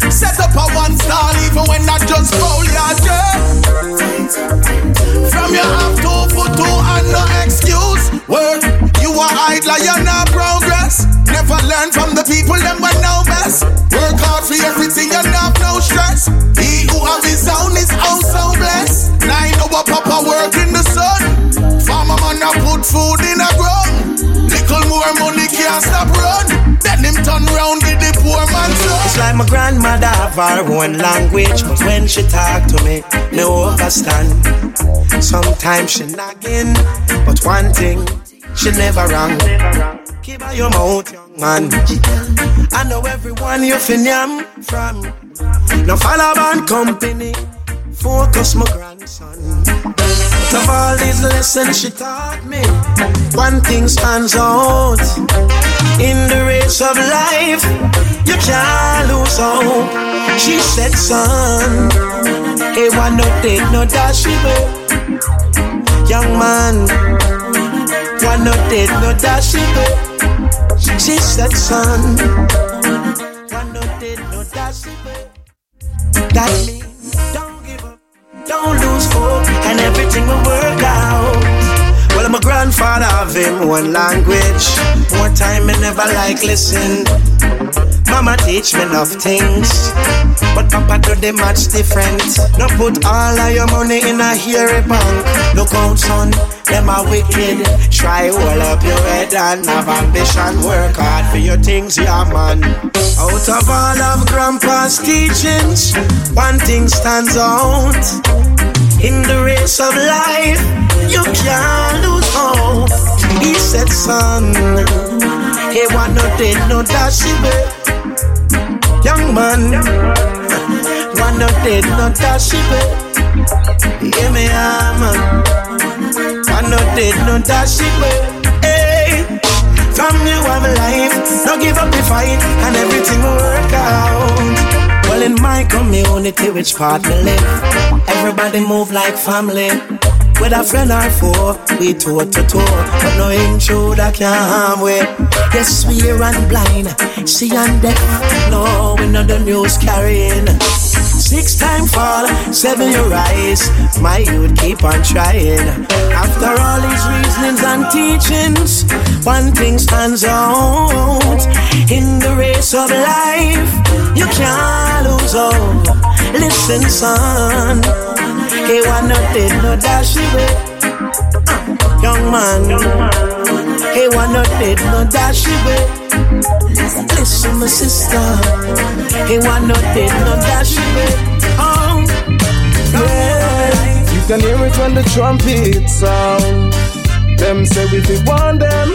Set up a one star even when I just girl. From your half two foot two and no excuse. Work, you are idler, you're not progress. Never learn from the people, them but know best. Work hard for everything, you have no stress. He who have his own is also blessed. Nine hour papa work in the sun. Farmer man a put food in a ground. Little more money can't stop run. Then him turn round with the poor man son. It's like my grandmother have her own language, but when she talk to me, me understand. Sometimes she nagging, but one thing she never wrong. Keep out your mouth, man. I know everyone you fin yam from. No follow bad company. Focus, my grandson. Of all these lessons she taught me, one thing stands out. In the race of life, you can't lose hope. She said, son, hey, one no take no dash Young man, one no take no dash She said, son, one no take no dash That means don't give up, don't lose hope, and everything will work out. Well, my grandfather have him one language. More time me never like listen. Mama teach me enough things, but Papa do them much different. No put all of your money in a hairy bank. Look out, son, them are wicked. Try hold up your head and have ambition. Work hard for your things, yeah, man. Out of all of Grandpa's teachings, one thing stands out. In the race of life, you can't lose hope. He said, son, he want no dead, no dash. Young man, want no dead, no dash. Hear me, ah, man. Want no dead, no dash. Hey, from you have life, no give up the fight, and everything will work out. In my community, which part we live, everybody move like family. With a friend or four, we toe to toe, but no intruder can harm we. Yes, we and blind, see and deaf. No, we know the news carrying. Six time fall, seven you rise. My youth keep on trying. After all these reasonings and teachings, one thing stands out. In the race of life, you can't lose hope. Listen, son. He want no dead, no dash away. Young man, he want no dead, no dash away. Listen, my sister. He want no dead, no dash away. Oh, yeah. You can hear it when the trumpet sound. Them say we fi want them,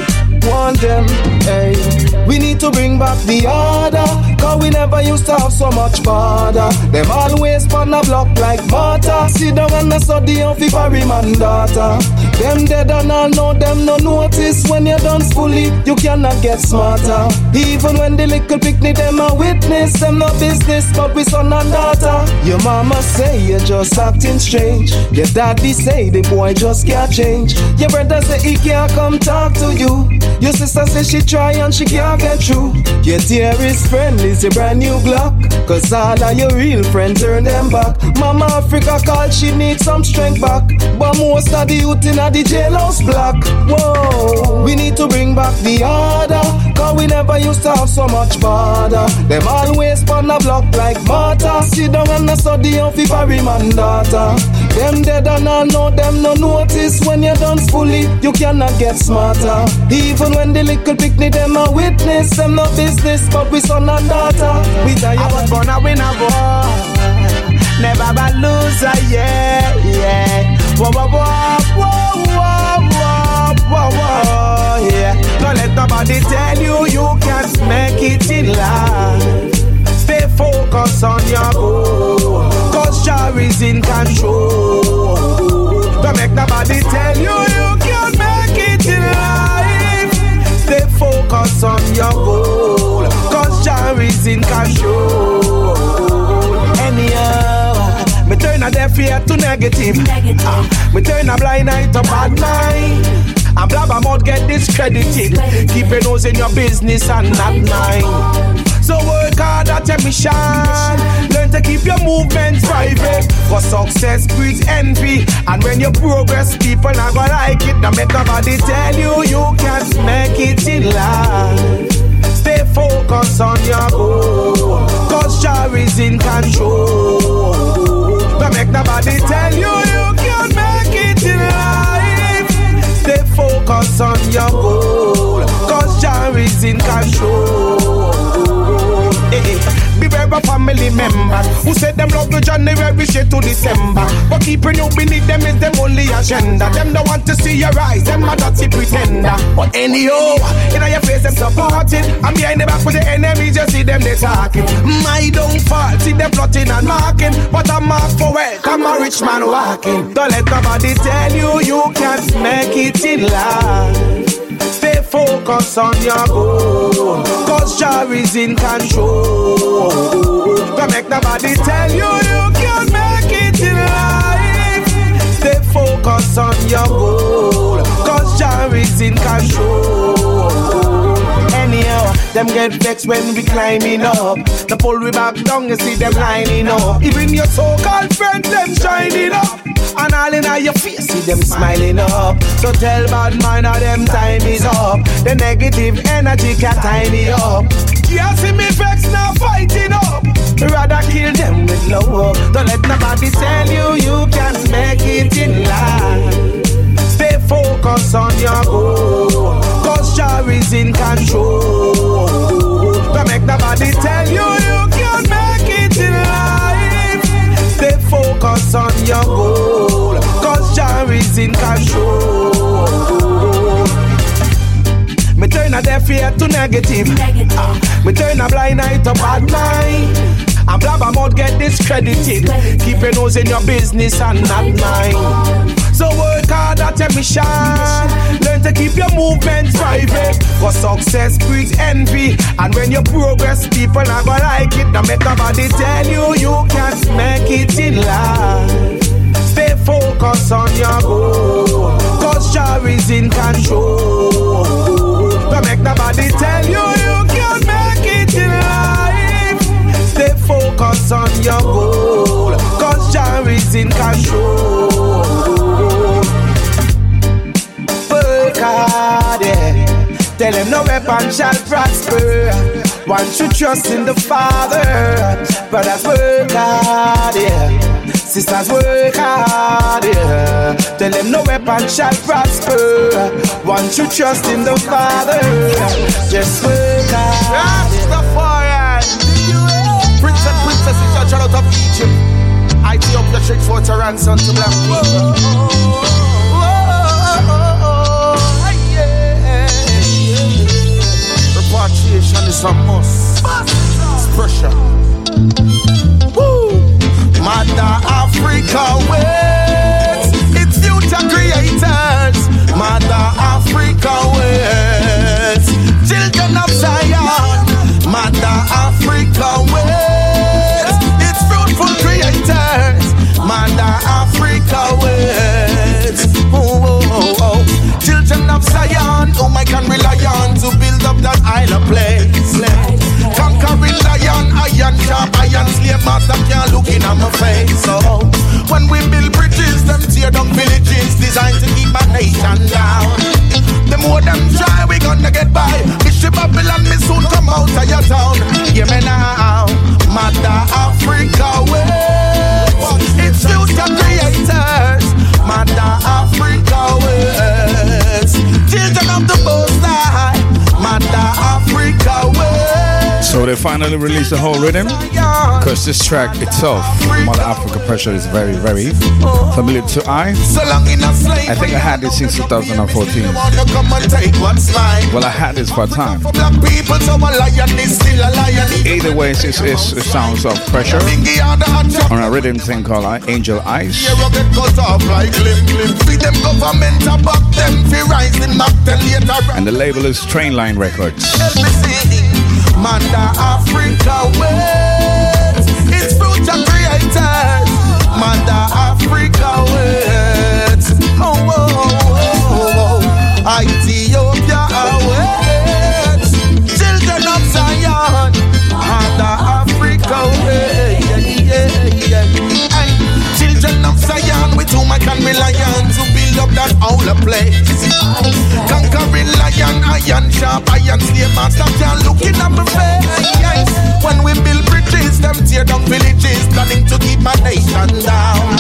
want them, hey. We need to bring back the order, cause we never used to have so much border. Them always pan a block like mortar. Sit down and study on fi marry man daughter. Them dead and all know them no notice when you're done fully, you cannot get smarter. Even when the little picnic them a witness, them no business, but we son and daughter. Your mama say you're just acting strange. Your daddy say the boy just can't change. Your brother say he can't come talk to you. Your sister say she try and she can't get through. Your dearest friend is your brand new Glock. Cause all of your real friends turn them back. Mama Africa called, she need some strength back. But most of the youth in the jailhouse black. Whoa, we need to bring back the order. Cause we never used to have so much border. Them always pan the block like mortar. Sit down and study on fi bury man daughter. Them dead and all know them no notice when you're done fully. You cannot get smarter. Even when the little picnic them a witness, them no business, but we son and daughter. We die. I was born a winner, boy. Never a loser, yeah, yeah. Whoa, whoa, whoa, Nobody tell you you can't make it in life. Stay focused on your goal, cause Jah is in control. Don't make nobody tell you you can't make it in life. Stay focused on your goal, cause Jah is in control. negative. negative. Uh, me turn a blind eye to bad mind. And blabber mouth get discredited. Keep your nose in your business and not mine. So work hard at your mission. Learn to keep your movements private. For success breeds envy. And when you progress, people not gonna like it. Now make nobody tell you you can't make it in life. Stay focused on your goal. Cause Jah is in control. Don't make nobody tell you you can't Focused on your goal. Cause Jah is in control. Hey, family members who said them love you January shit to December. But keeping you beneath them is them only agenda. Them don't want to see your eyes, them a dirty pretender. But anyhow, in your face them supporting. And behind the back with the enemies, you see them they talking. My downfall, see them plotting and marking. But I'm mark for wealth, I'm a rich man walking. Don't let nobody tell you you can't make it in life. Stay focused on your goal. Cause Jah is in control. Don't make nobody tell you you can't make it in life. Stay focused on your goal. Cause Jah is in control. Anyhow, them get vexed when we climbing up. The pull we back down, you see them lining up. Even your so-called friends, them shining up. And all in your face, see them smiling up. So tell bad man how them time is up. The negative energy can me up. Yeah, see me vex now fighting up. Rather kill them with love. Don't let nobody tell you you can't make it in life. Stay focused on your goal. Cause Jah is in control. Don't make nobody tell you you can't make it in life. Stay focused on your goal. Is in control. Me turn a deaf ear to negative. negative. Uh, me turn a blind eye to bad mind. And blabber mouth get discredited. Keep your nose in your business and not mine. So work hard at your mission. Learn to keep your movements private. For success breeds envy. And when you progress, people gonna like it. Now make nobody tell you you can't make it in life. Stay focused on your goal. Cause Jah is in control. Don't make nobody tell you you can't make it in life. Stay focused on your goal. Cause Jah is in control. Work hard, yeah. Tell them no weapon shall prosper. One should trust in the Father. Brothers work hard, yeah. Sisters work hard, yeah. Tell them no weapon shall prosper. One you trust in the Father. Just work hard. Rastafari. Prince and princesses shall shout out of Egypt. Ethiopia shakes for to ransom to black people. Repatriation is a must. It's pressure. Woo! Mother Africa waits. It's future creators. Mother Africa waits. Children of Zion. Mother Africa waits. It's fruitful creators. Mother Africa waits. Oh, oh, oh, oh. oh. Children of Zion, whom I can rely on to build up that island place. Conquering lion, iron sharp, slave master can't look in my face. So when we build bridges, them tear down villages designed to keep my nation down. The more them try, we gonna get by. Bishop Babylon, me soon come out of your town. Hear me now, Mother Africa waits. It's future creators, Mother Africa They finally released the whole rhythm. Because this track itself, Mother Africa Pressure, is very, very familiar to I. I think I had this since 2014. Wanna come and take what's mine. Well, I had this for a time. Is. Either way, it's, it's, it's, it sounds of pressure on the a rhythm thing called uh, Angel Eyes. Manda Africa wait. It's future creators. Manda Africa wait. Oh, oh, oh, oh. Ethiopia awaits. Children of Zion. Manda Africa wait. Yeah, yeah, yeah. Hey. Children of Zion, with whom I can rely on to build up that whole place. Conquering iron iron sharp, iron slave master can't look in my face. When we build bridges, them tear down villages, planning to keep my nation down.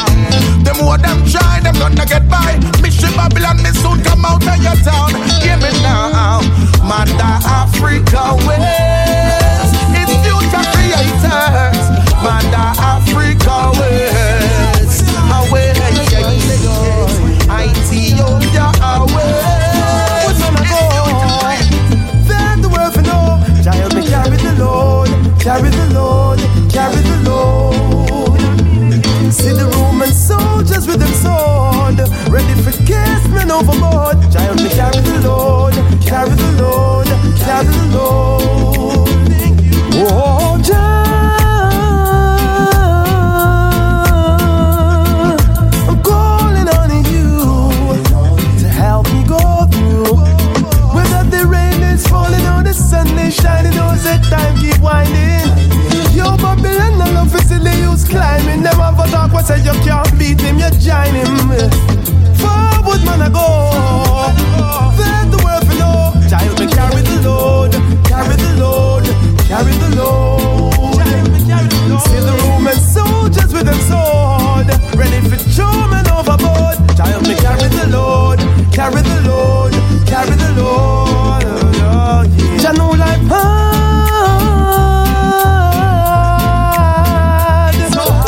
The more them try, them gonna get by. Mission Babylon, me soon come out of your town. Hear me now, Mother Africa ways. It's future creators, Mother carry the load, carry the load. Oh, yeah. Jah know life hard,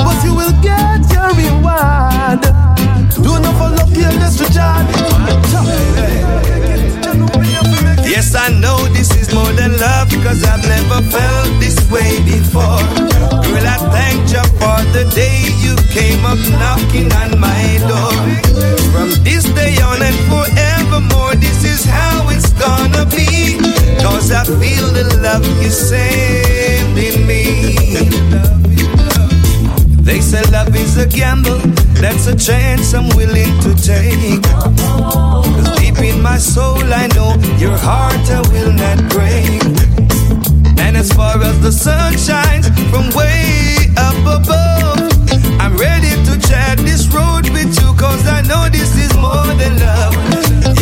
but you will get your reward. Do not follow careless to Jah. Yes, I know this is more than love because I've never felt this way before. Girl, I thank you for day you came up knocking on my door. From this day on and forevermore, this is how it's gonna be. Cause I feel the love you send in me. They say love is a gamble, that's a chance I'm willing to take. Cause deep in my soul, I know your heart I will not break. And as far as the sun shines from way up above, ready to chat this road with you, cause I know this is more than love.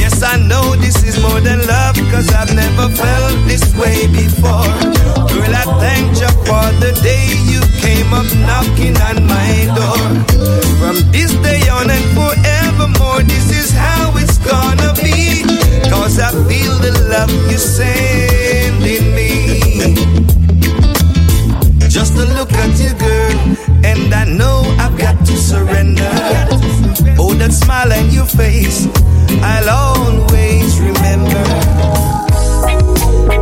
Yes, I know this is more than love, cause I've never felt this way before. Girl, I thank you for the day you came up knocking on my door. From this day on and forevermore, this is how it's gonna be. Cause I feel the love you send in me. Just to look at you, girl, and I know I've got to surrender. Oh, that smile on your face, I'll always remember.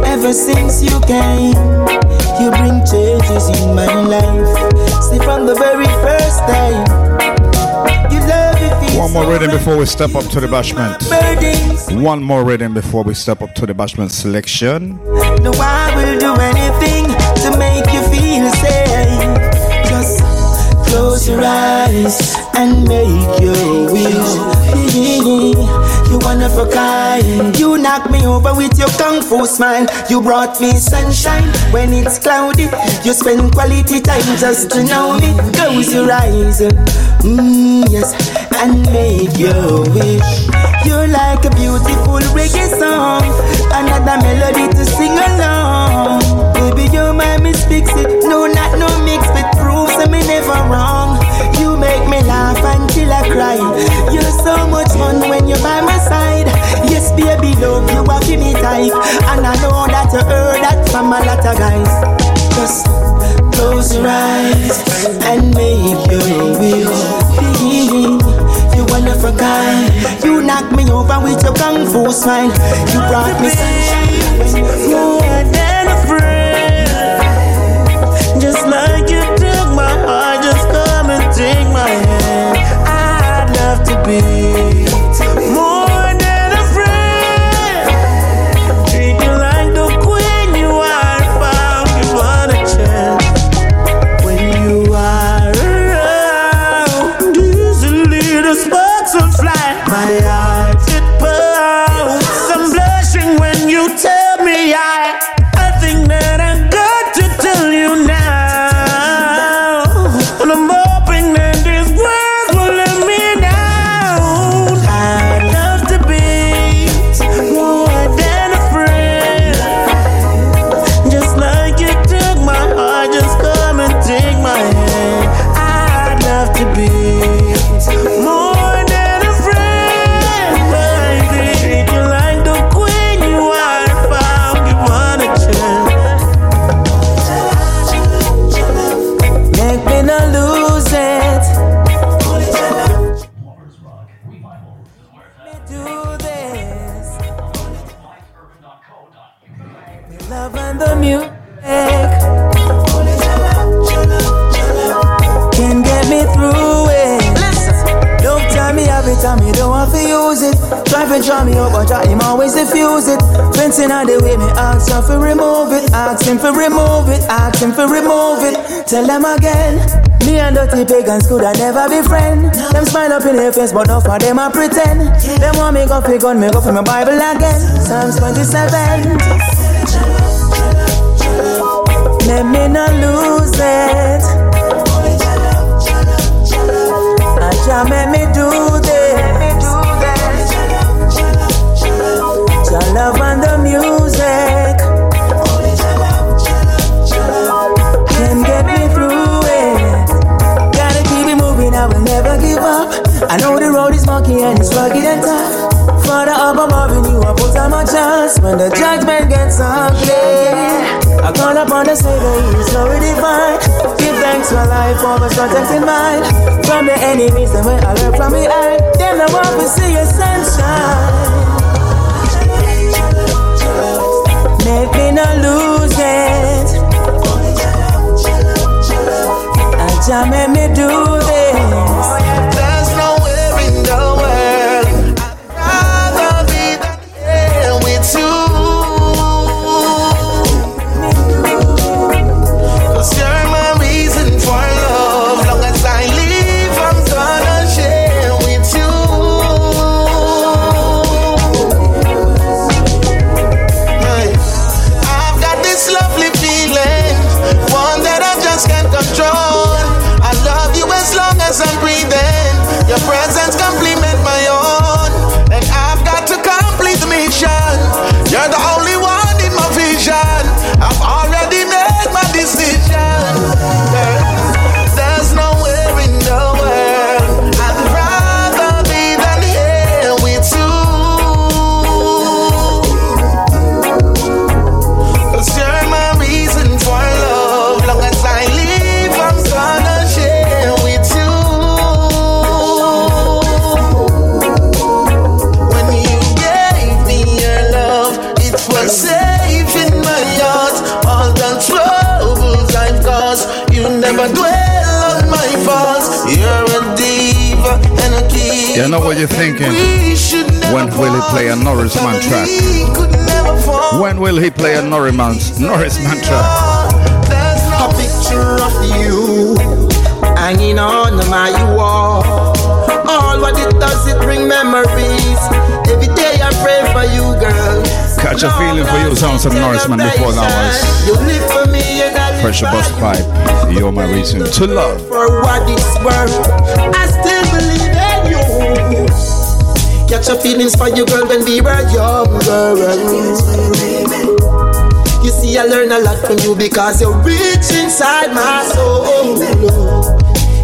Ever since you came, you bring changes in my life. See, from the very first time, you love it. One more rhythm before we step up to the bashment. One more rhythm before we step up to the bashment selection. No, I will do anything to make you feel safe. Just close your eyes and make your wish. You wonderful kind. You knock me over with your kung fu smile. You brought me sunshine when it's cloudy. You spend quality time just to know me. Close your eyes, mm, yes, and make your wish. You're like a beautiful reggae song, another melody to sing along. Baby, you my miss fix it. No, not no mix, wrong. You make me laugh until I cry. You're so much fun when you're by my side. Yes, baby, love you are me type, and I know that you heard that from a lot of guys. Just close your eyes and make your wish. You wonderful guy. You knock me over with your kung fu smile. You brought me sunshine. Be draw me up, but try him always diffuse it. Fencing on the way, me ask him for remove it. Ask him for remove it. Ask him for remove it. Tell them again. Me and dirty pagans could I never be friend. Them smile up in their face, but not for them I pretend. Them want me go for gun, me go for my Bible again. Psalms 27. Let me not lose it. Jah make me I know the road is murky and it's rugged and tough. Father up above in you, I put on my chance when the judgment gets ugly. I call upon the Savior, He is so divine. Give thanks for life, for always protecting mine from the enemies. And when I learn from the eye, then I want to see your sunshine. Make me not lose it. And Jah make me do this. Some Norris Man before that was Pressure Busspipe. You're my reason to love. for what it's worth. I still believe in you. Catch your feelings for you, girl, when we were younger. You see, I learn a lot from you because you reach inside my soul.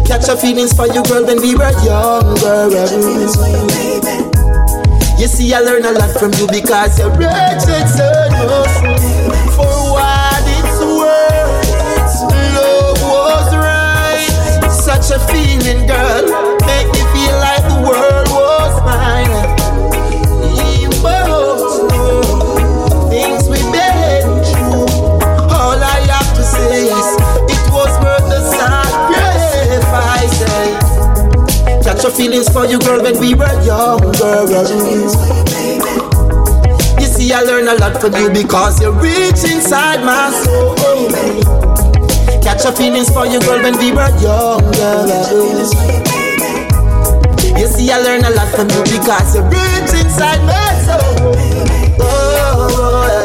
Catch your feelings for you, girl, when we were younger. You see, I learn a lot from you because you're reach inside my soul. For what it's worth, love was right. Such a feeling, girl, make me feel like the world was mine. Emotional things we've been. All I have to say is it was worth the sacrifice. Your feelings for you, girl, when we were younger. I learn a lot from you because you reach inside my soul. Catch your feelings for you, girl, when we were younger. You see, I learn a lot from you because you reach inside my soul. Oh, oh, oh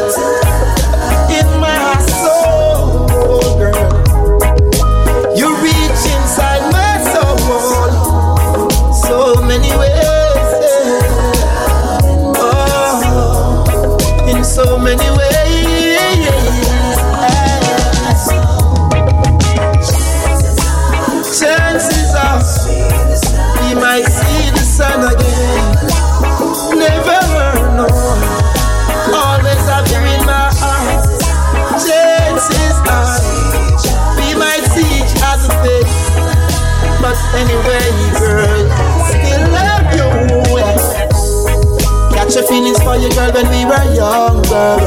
for you, girl, when we were younger.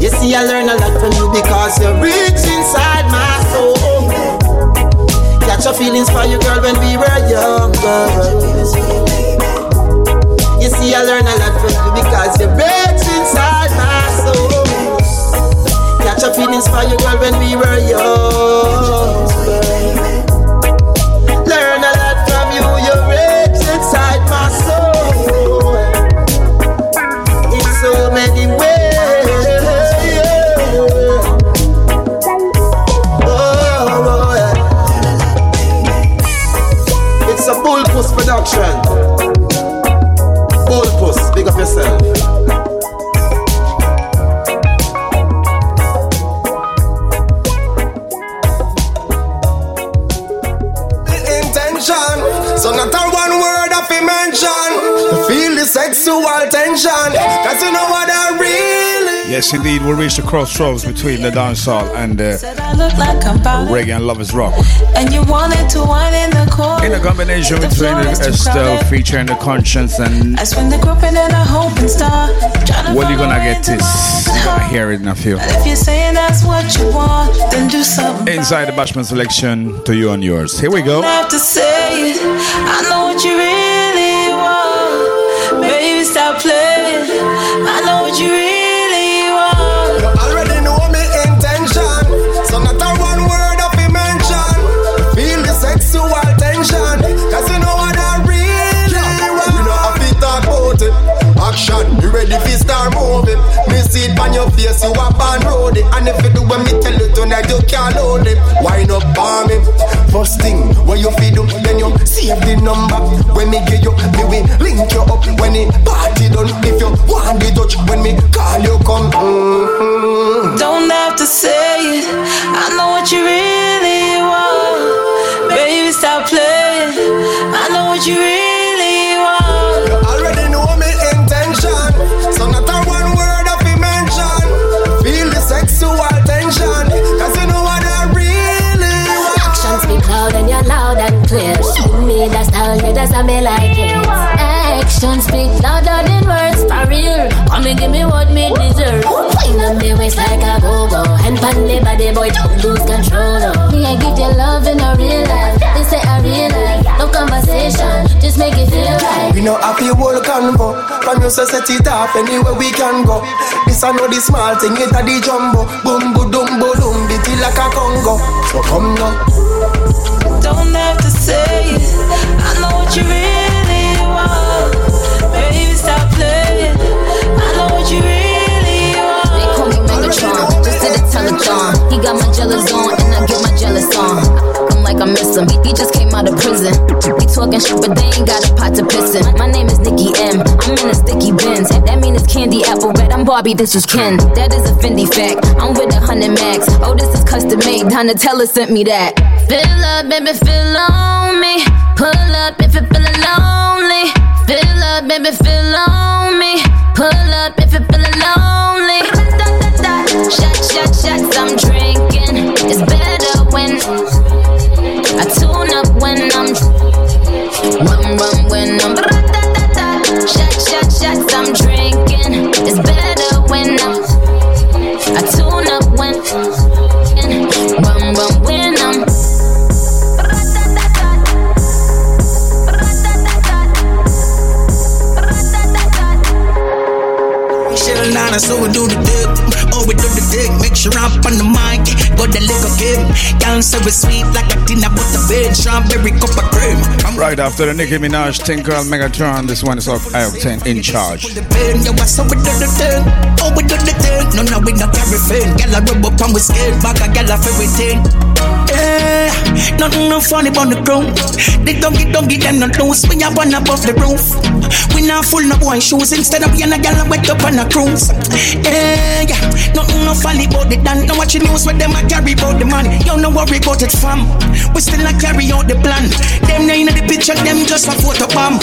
You see, I learned a lot from you because you reach inside my soul. Catch your feelings for you, girl, when we were younger. see, I learned a lot from you because you breaks inside my soul. Catch your feelings for you, girl, when we were young. Puss production. Bull Puss, big up yourself. Sexual tension. Cause you know what I really Yes, indeed, we reached the crossroads between the dancehall and uh, the like reggae and lovers rock. And you wanted to wine in the corner. In a combination between floor Estelle featuring the conscience and I spin the groping and a hoping star. Tryna well, you're follow gonna get this. You're gonna hear it in a few. If you're saying that's what you want, then do something. Inside the bashment selection to you and yours. Here we go. On you up and road it. And if you do what me tell you tonight, you can't hold it. Wind up on me. First thing, what you feel do, then you save the number. When me get you, me will link you up. When it party done, if you want the touch, when me call you come. Mm-hmm. Don't have to say it. I know what you really Actions speak louder than words, for real. Come and give me what me deserve. Wind up me waist like a go-go. And pan me body, boy, don't lose control. Oh. Me, I give you love in a real life. They say a real life. No conversation, just make it feel right. We know happy whole convo From you so set it off anywhere we can go This I know the small thing, it a the jumbo Boom, boom, boom, boom, beat it like a Congo So come now Don't have to say it. I know what you really He got my jealous on, and I get my jealous on. I'm like I miss him. He just came out of prison. We talking shit, but they ain't got a pot to piss in. My name is Nikki M. I'm in a sticky bins. That mean it's candy apple red. I'm Barbie, this is Ken. That is a Fendi fact. I'm with a hundred max. Oh, this is custom made. Donatella sent me that. Fill up, baby, fill on me. Pull up if you're feeling lonely. Fill up, baby, fill on me. Pull up if you're feeling lonely. Shot, shot, shots, I'm drinking. It's better when I tune up when I'm rum, rum when I'm Y'all so we sweet like a dinner butter bed. Strawberry cup of cream. Right after the Nicki Minaj Tinker Megatron, this one is off I-10 in charge. Pen, yo, so we do the thing. Oh, we do the thing. No, no, we not carry fin. Gyal a rub up and we scared. Back a gyal a everything. Yeah, nothing no funny about the ground. They don't get, don't get them no loose. We a one above the roof. We not full no boy shoes. Instead of being a gyal wet up on a cruise. Yeah, yeah, nothing no funny about the dance. No watch the news with them a carry about the money. You no worry about it, fam. We still a carry out the plan. Them nine in the picture, them just a photo bomb.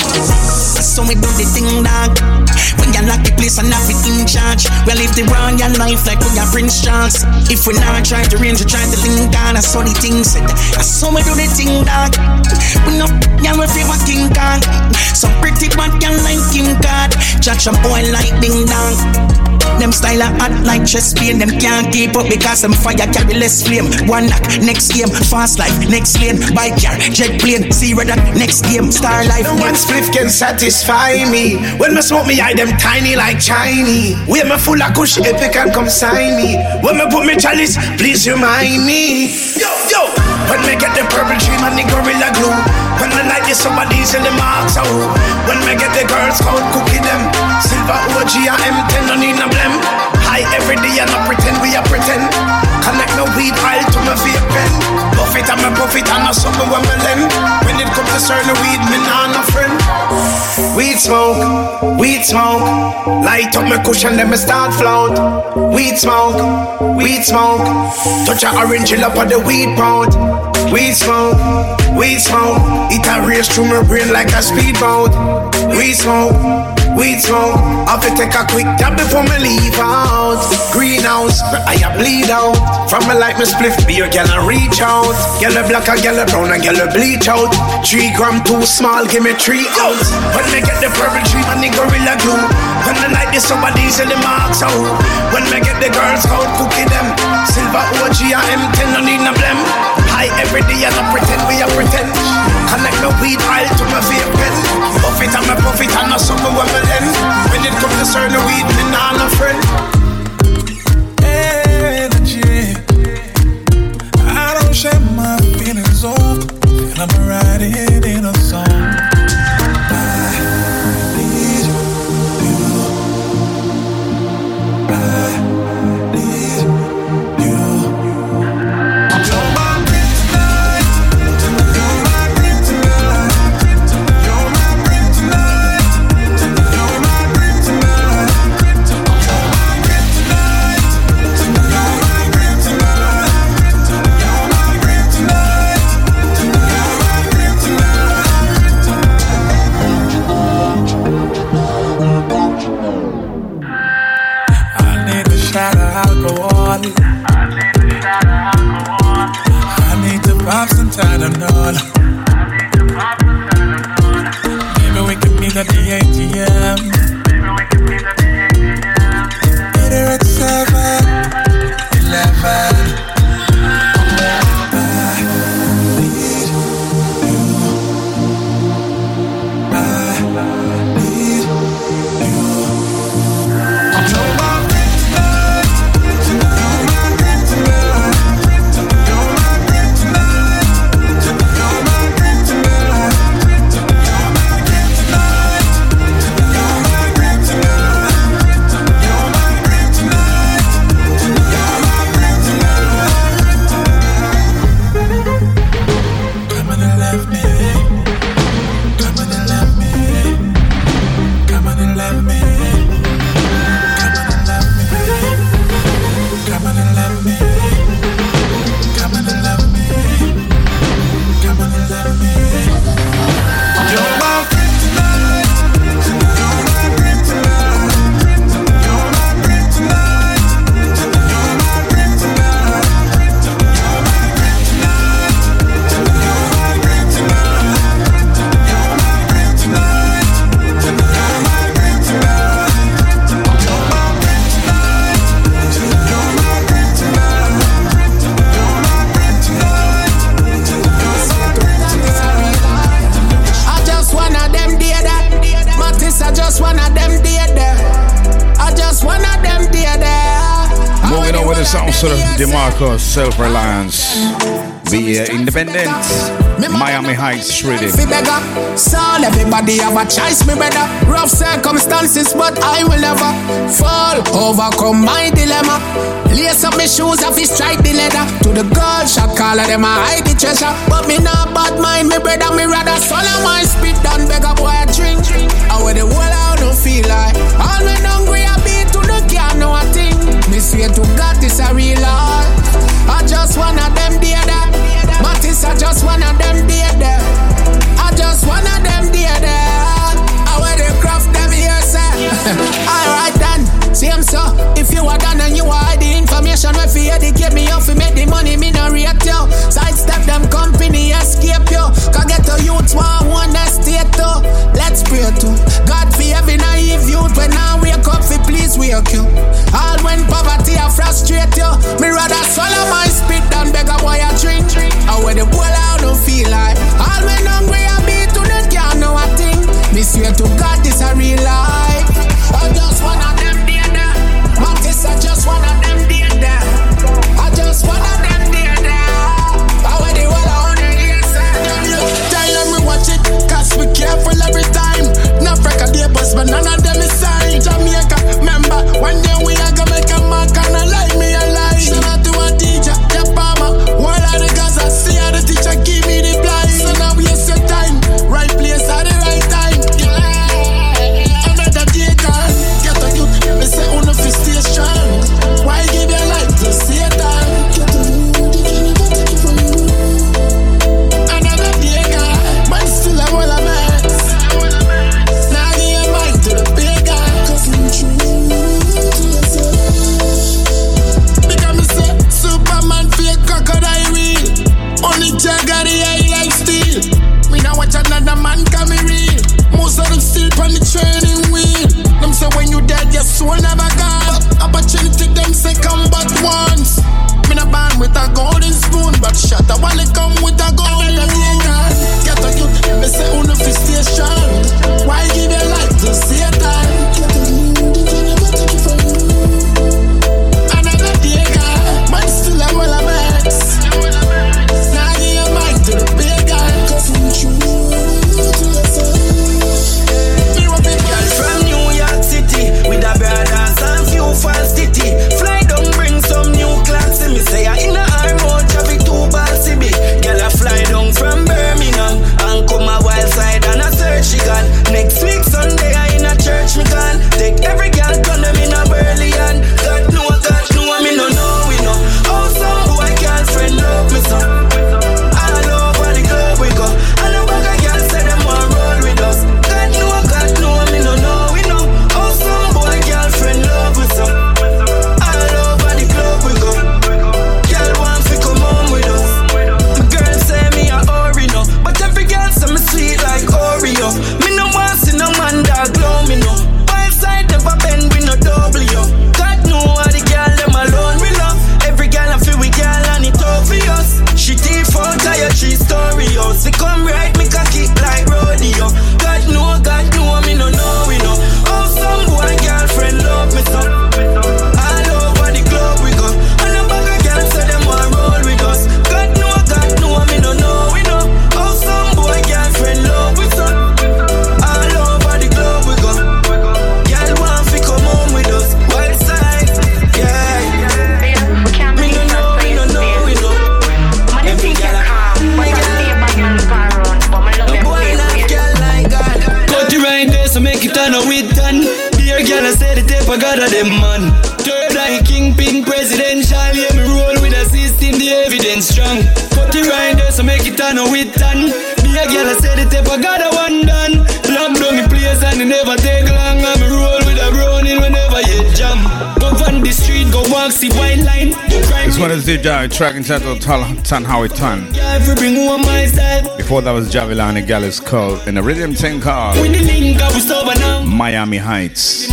So we do the thing, dog. When you lock the place and have it in charge, we live the royal life like we are Prince Charles. If we not try to range, we try to link on. I saw the thing said. I saw we do the thing, dog. We know, yeah, we favor King Kong. Some pretty bad girl like King God. Judge a boy like Ding Dong. Them style are hot like chest pain. them can't keep up because them fire carry less flame. One knock, next game, fast life, next lane, bike car, jet plane, see that next game, star life. No one spliff can satisfy me. When me smoke me eye them tiny like Chinese. When me full of kush, epic and come sign me. When me put me chalice, please remind me. Yo, yo. When me get the purple tree, man, the gorilla glue. When me light the somebody's in the marks out. When me get the girls called cookie them. Silver OG and M10, no need no blem. High every day and I pretend we are pretend. Connect no weed oil to my vape pen. Buff it and me buff it and I something when me lend. When it comes to certain weed, me nah no friend. Weed smoke, weed smoke. Light up my cushion, then me start float. Weed smoke, weed smoke. Touch a orange chill up on the weed pound. Weed smoke, weed smoke. It a race through my brain like a speedboat. Weed smoke, weed smoke. I fi take a quick dab before me leave out. Greenhouse, I a bleed out. From me like me spliff, be a gal and reach out. Gal a black, a gal a brown, a gal a bleach out. Three gram too small, give me three ounce. When me get the purple tree, man, the gorilla glue. When me like this, somebody's in the marks out. When me get the girls out, cookie them. Silver OG and M10, no need no blem. High every day and I pretend we a pretend. Connect my weed oil to my vape pen. Buff it and me puff it and I something when me end. When it comes to certain weed, me nah no friend. Energy. I don't share my feelings often, and I'm write it some Tylenol. Maybe we can meet at the ATM. Self Reliance, Be Independent, Miami Heights Rhythm. Soul everybody have a choice, me brother. Rough circumstances, but I will never fall. Overcome my dilemma. Lace up my shoes, I fi strike the leather. To the girl, shot call of them, I hide the treasure. But me not bad mind, me brother, me rather swallow my spit than beg a boy a drink. I wear the whole out, don't feel like. All when hungry, I beat to the can, know a thing. Me swear to God, this a real life. I just wanna them dear that. Mattis, I just one of them dear. I just wanna them dear. I wear the craft them here, sir. Alright then, same so. If you are done and you are Action where fi educate me off fi make the money me no react yo Sidestep them company escape yo Cause get a youth want one estate yo Let's pray to God fi every naive youth When I wake up fi please wake you. All when poverty I frustrate yo Me rather swallow my spit than beg a boy a drink. I wear the boy I don't feel like. All when hungry I be to the can know a thing Me swear to God this a real life. I just wanna I just one of them dear. I just one of them dear. I wear the on the inside. Watch it, cause careful every time. Not but none of them is signed. Jamaica, member, one day. Entitled Tan Tan. Before that was Javelin and Gallus called in a rhythm thing we. Miami Heights.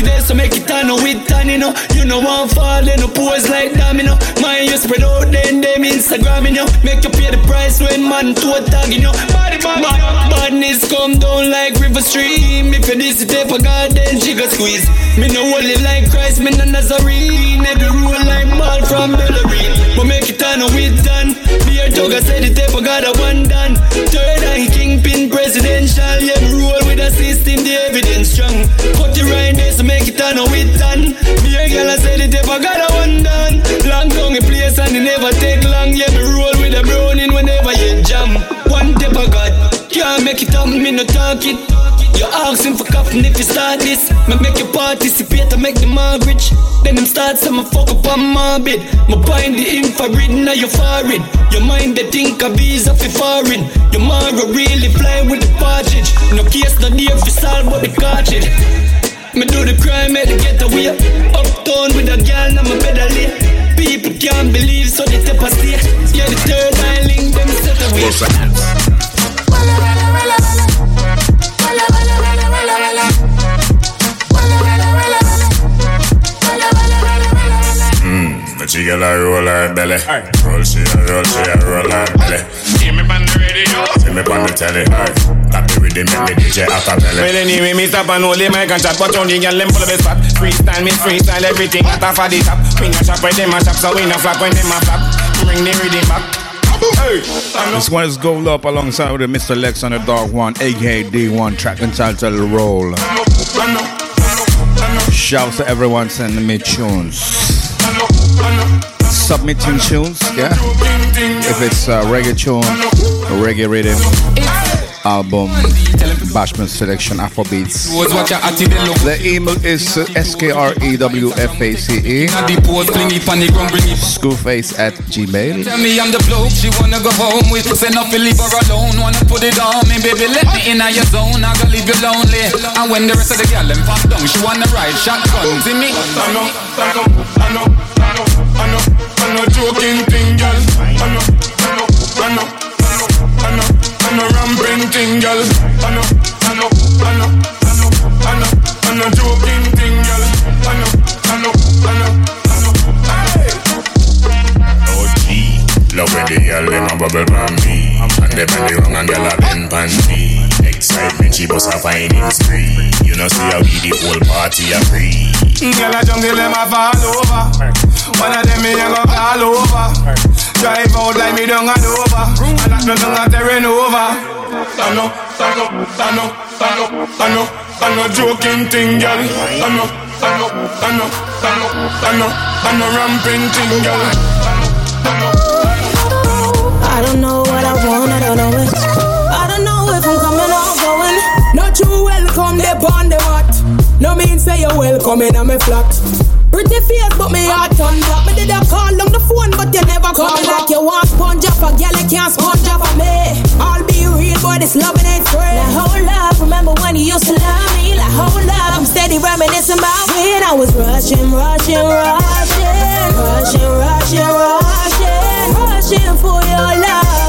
Today so make it turn with you know. You know one fall then no pose like domino Mine you spread out then them Instagram you know. Make you pay the price when man to a tag you know. Body body Badness come down like river stream. If you this tape a god then she go squeeze. Me no holy like Christ me no Nazarene. Every rule like mal from Bellarine. But make it turn with done. Dear Toga said the tape a god a one done. Third eye kingpin presidential Yeah roll with a system the evidence strong. Cut it right make it turn with done Me a girl I said the tape a god a one done Long down a place and it never take long Yeah me roll with a browning whenever you jam One tape a god can't make it up, me no talk it. You asking for coffin if you start this. Me make you participate to make the marriage. Then them start some fuck up on my bed. Me bind the infrared now you foreign. Your mind they think a visa for foreign. Your mara really fly with the partridge. No case no dear for solve but the cartridge. Me do the crime at the getaway. Uptown with a girl now my pedal People can't believe so they take a stay. Yeah the third eye link them set away. Mmm, the chica hmm, la roll her belly. Roll she a roll, she a roll her belly. See me on the radio. See me on the telly. That be with the DJ acapella. Well anyway, me stop and hold the mic and chat But on the girl, them full of spot Freestyle, me freestyle everything At off of the top We no shop when them a shop So we no flop when them a flop Bring the rhythm back Hey, This one is Gold Up alongside with Mr. Lexx on the Dog One, aka D1, track entitled Roll. Shouts to everyone sending me tunes. Submitting tunes, yeah? If it's a reggae tune, a reggae rhythm, album, Bashment Selection Afrobeats. The email is skrewaface schoolface at gmail. Tell me I'm the bloke she wanna go home with. Say nothing, leave her alone. Wanna put it on me, baby. Let me in your zone. I gonna leave you lonely. And when the rest of the girl them pop down, she wanna ride shotgun. See me? I know, I know, I know, I know, I know, I know, joking thing, girl. I know, I know, ramping thing, girl. I know, I know, I know, I know, I know, I joking thing, girl. I know, I know, I know, I know, hey. Oh, Love when the girl a bubble pan And them on the wrong and girl a bend pan Excitement she bust a finding spree You know see how we the whole party a free Girl a jungle them a fall over. One of them me a go call over. Drive out like me down and over. And that me down a terrain over. I know, I know, I know, I know, I know, I know joking thing, girl. I know, I know, I know, I know, I know, I know ramping thing, girl. I don't know what I want, I don't know Not you welcome, they on the what? No mean say you're welcome in a me flat. Pretty face, but me heart on top. Me did a call on the phone, but you never call back. You want sponge up a girl, you can't sponge up for me. I'll be real, boy, this loving ain't free. Like, hold up, remember when you used to love me? Like, hold up, I'm steady reminiscing about when I was rushing, rushing, rushing, rushing, rushing, rushing, rushing for your loving,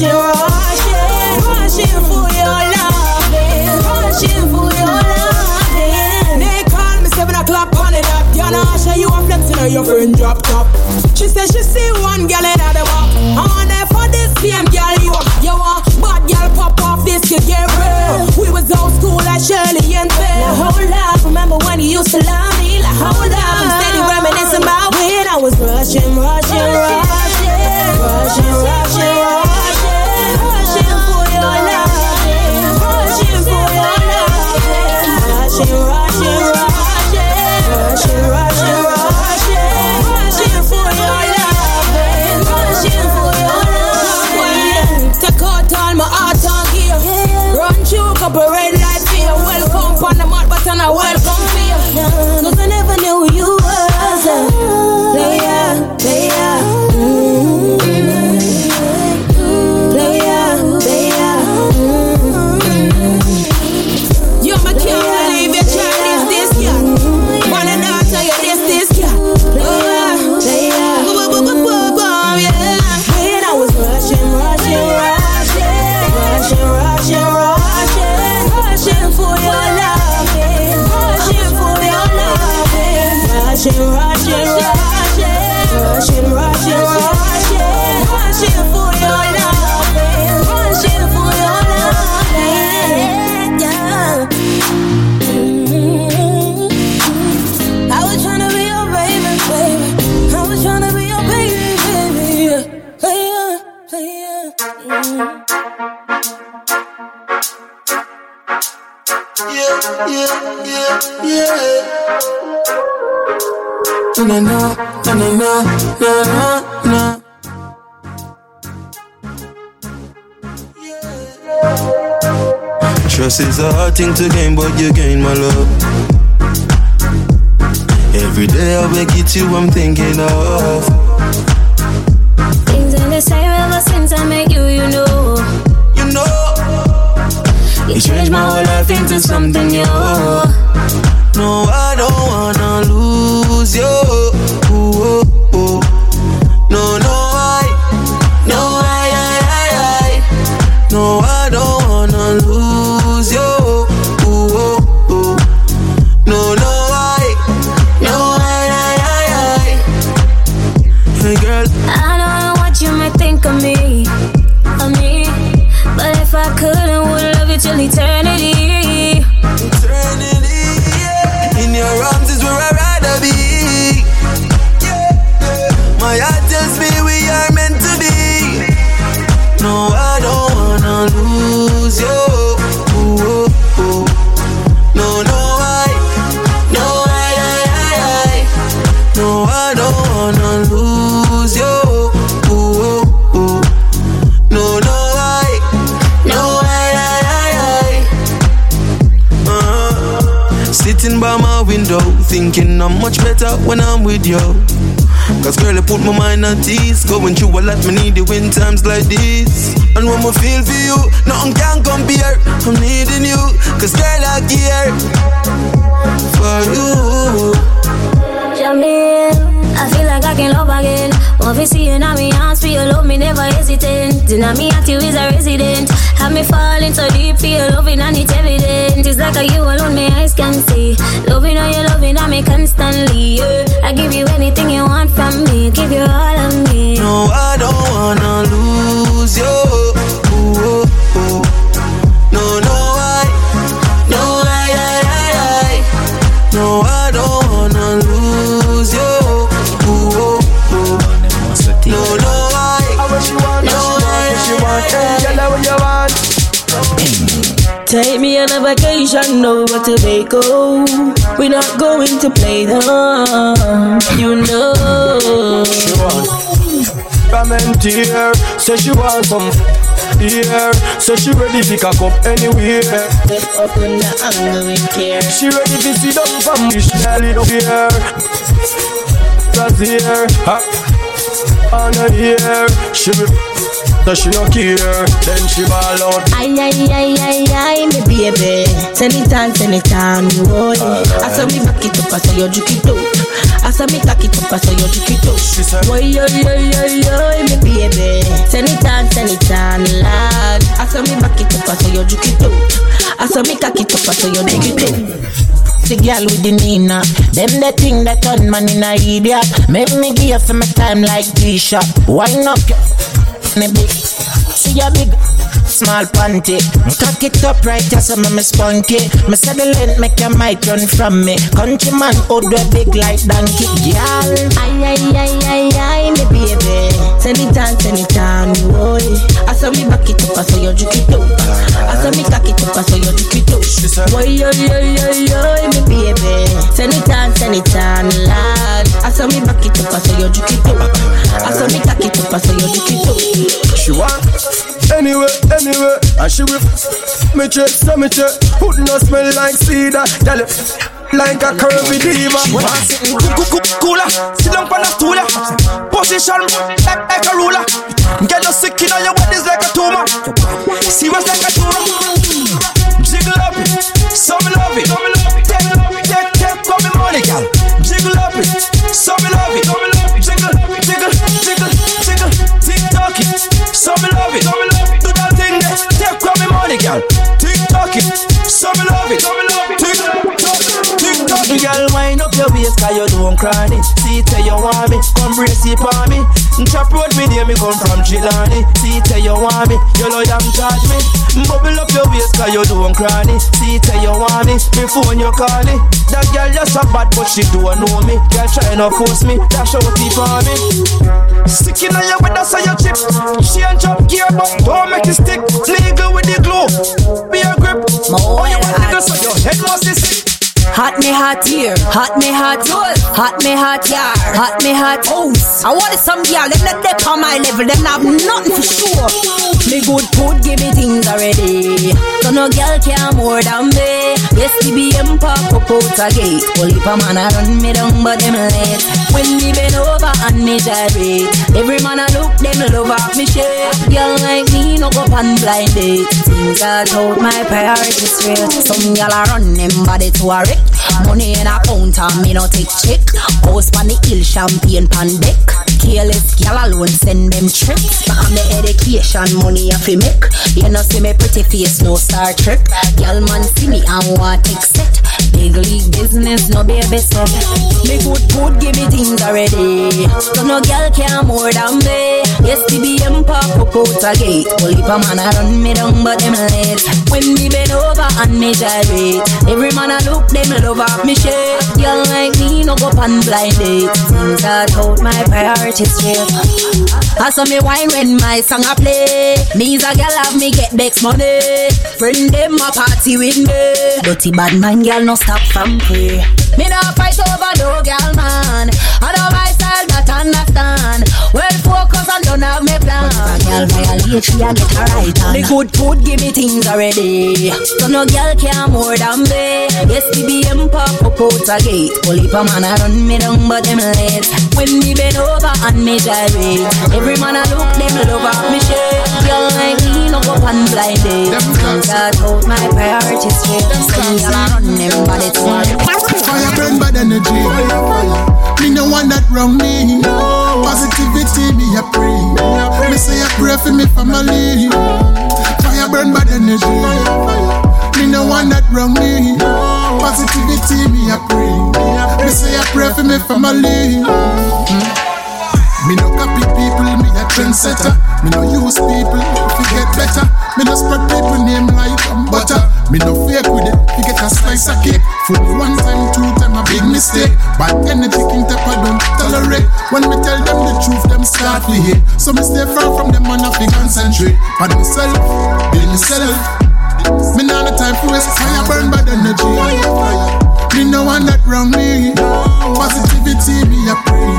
rushing, rushing, for your loving, rushing for your loving. They call me seven o'clock on show you on your friend drop top. She said she see one girl in the walk. I'm there for this same girl you you want. Bad girl pop off this you get real. We was old school like Shirley and Phil. Hold up, remember when you used to love me? Like, hold up, I'm steady reminiscing about when I was rushing, rushing, rushing, rushing, rushing, rushing, is a hard thing to So she ready to cock up anywhere Step up in the angle with care. She ready to sit down from me She really don't care Cause here On the here She be so she no care Then she ball out Ay, ay, ay, ay, ay, me baby. Send it on, send it on, boy. I saw me back it up, I saw you juke it out. I saw me cock it up, I saw you juke it out. Boy, yo, yo, yo, yo, me baby. Send it on, send it on, lad. I saw me back it up, I saw you juke it out. I saw me cock it up, I saw you juke it out. The girl with the Nina, them the thing that turn man in a idiot. Make me give you some time like T-shirt. Wind up your big, see ya big. Small panty, cock it up right as I'm me spunky. Me say the length make your mic run from me. Countryman out there big like donkey, girl. Ay ay ay ay ay, me baby. Send it on, send it on, boy. I saw me back it up, I saw you juke it up. I saw me cock it up, I saw you juke it up. Boy, yo yo yo yo, me baby. Send it on, send it on, lad. I saw me back it up, I saw you juke it up. I saw me cock it up, I saw you juke it up. She want Anyway, anyway And she with Me check, so me check. Hood no smell like cedar Girl, like a curvy diva. Cooler, sit down on the stool Position like, like a ruler. Get no sick in your body like a tumor. Serious like a tumor. Jiggle up it, so me love it. Take, take, take, call me money, girl Jiggle up it, so me love it. Jiggle, jiggle, jiggle, jiggle. Tick it, so me love it money, girl. Tick tock it, so me love it. Tock, tick tock it Girl, wind up your waist, cause you don't cry it. See tell you want me, come brace it for me. Chop road me there, me come from Chilani. See tell you want me, you love them charge me. Bubble up your waist, cause you don't cry it. See tell you want me, me phone you call it. That girl just a bad, but she don't know me. Girl trying to force me, dash out it for me. Sticking on your with us on your chip She and chop gear, but don't make it stick Legal with the glue Be a grip Oh, you want niggas so your head must be sick Hot me hot here, hot me hot hot me hot yard, hot me hot house. I wanted some girl, them not dep on my level, them have nothing for sure. Me good food, give me things already. So no girl care more than me. Yes, the BM pop up out a gate. If a man a run me down, but them late. When me bend over and me gyrate, every man a look, them love off me shape. Girl like me no go on blind date. Things are out my priorities straight. Some girl a run them body to a wreck. Money in a counter, me no take check. House pan the hill, champagne pan deck. Careless gal alone send them tricks. Back on the education, money I fi make. You know see me pretty face, no Star Trek. Gal man see me and want set. Big league business, no baby step. Me good food, give me things already. So no gal care more than me. Yes, the BM pop up out a gate. If a man a run me down, but them late. When me bend over and me gyrate, every man a look them love off me shape. Girl like me no go on blind date. Things are out my I saw me wine when my song a play. Me's a girl have me get next money. Friend them a party with me. Dirty bad man girl no stop from pray. Me no fight over no girl man. I know my style not understand. Well cause I don't have me plan. But if a girl violate, she a get her right on. The good food give me things already. So no girl care more than me. Yes, BBM pop up out a gate. Only a man a run me down, but them late. When me bend over and me gyrate, every man a look them love off me shade. Girl like me no go on blind date. Got out my priorities straight. So me a run them body to Fire burn bad energy. Me no want that wrong me. Positivity me a pray. Me say a pray for me family. Fire burn bad energy. Me no want that wrong me. Positivity me a pray. Me say a pray for me family. Me no copy people, me a trendsetter. Me no use people to get better. Me no spread people name like butter. Me no fake with it, you get a slice of cake. Me one time, two time, a big mistake. Bad energy king tap I don't tolerate. When me tell them the truth, them start to hate. So me stay far from them man, I fi concentrate. On myself, build myself. Me nah no time for waste fire burn bad energy. Me no want that wrong me. Positivity me a pray.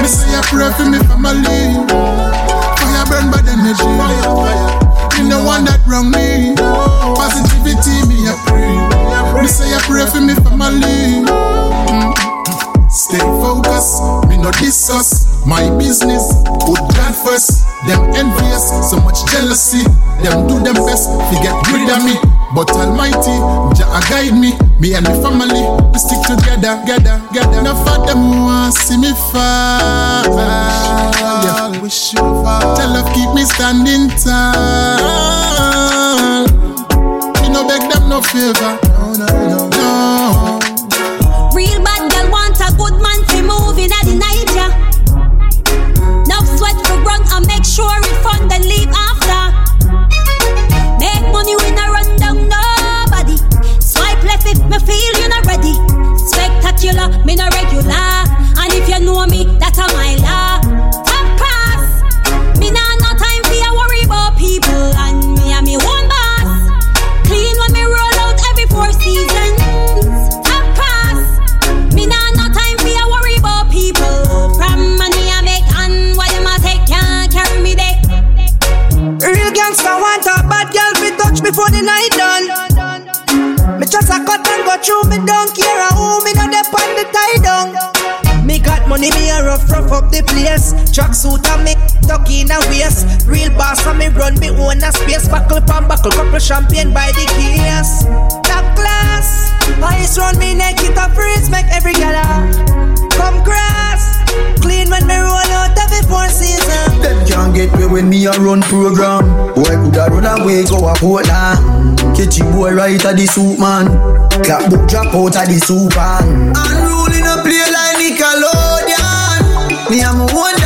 Me say a pray for me family. Fire burn bad energy. Me no want that wrong me. Positivity me a pray. Me say a pray for me family. Stay focused, me no discuss my business. Put God first. Them envious, so much jealousy. Them do them best to get rid of me. But Almighty, Jah guide me. Me and my family, we stick together, together, together. Enough of them want see me fall. Yeah, wish you fall. Tell her keep me standing tall. Me no beg them no favor. No, no, no. Me not regular. And if you know me, that's a my law. Top class, me nah no time for you worry about people. And me and me one boss. Clean when me roll out every four seasons. Top class, me nah no time for you worry about people. From money I make and what them a take can't carry me there. Real gangster want a bad girl be touch before the night done. Me just a cut and go through, me don't care a who, me no money, me a rough, rough up the place. Track suit and me tuck in a waist. Real boss and me run me own a space. Buckle pan buckle, couple champagne by the case. Top class, ice round me neck, it a freeze, make every gala come cross. Clean when me roll out of every four season. Them can't get me when me a run program. Boy coulda run away go a Portland. Catchy boy right at the soup man. Clap book drop out at the soup man. Unruly no play like Nickelodeon. Me I'm a my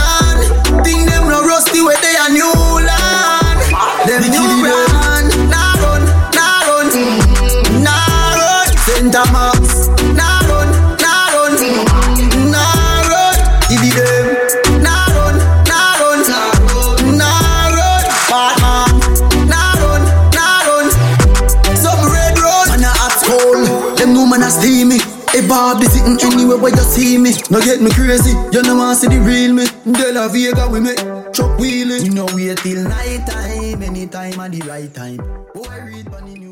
where you see me. No get me crazy. You know want see the real me. De La Vega with me. Truck wheeling. You know wait till night time. Anytime at the right time. Read on a prime.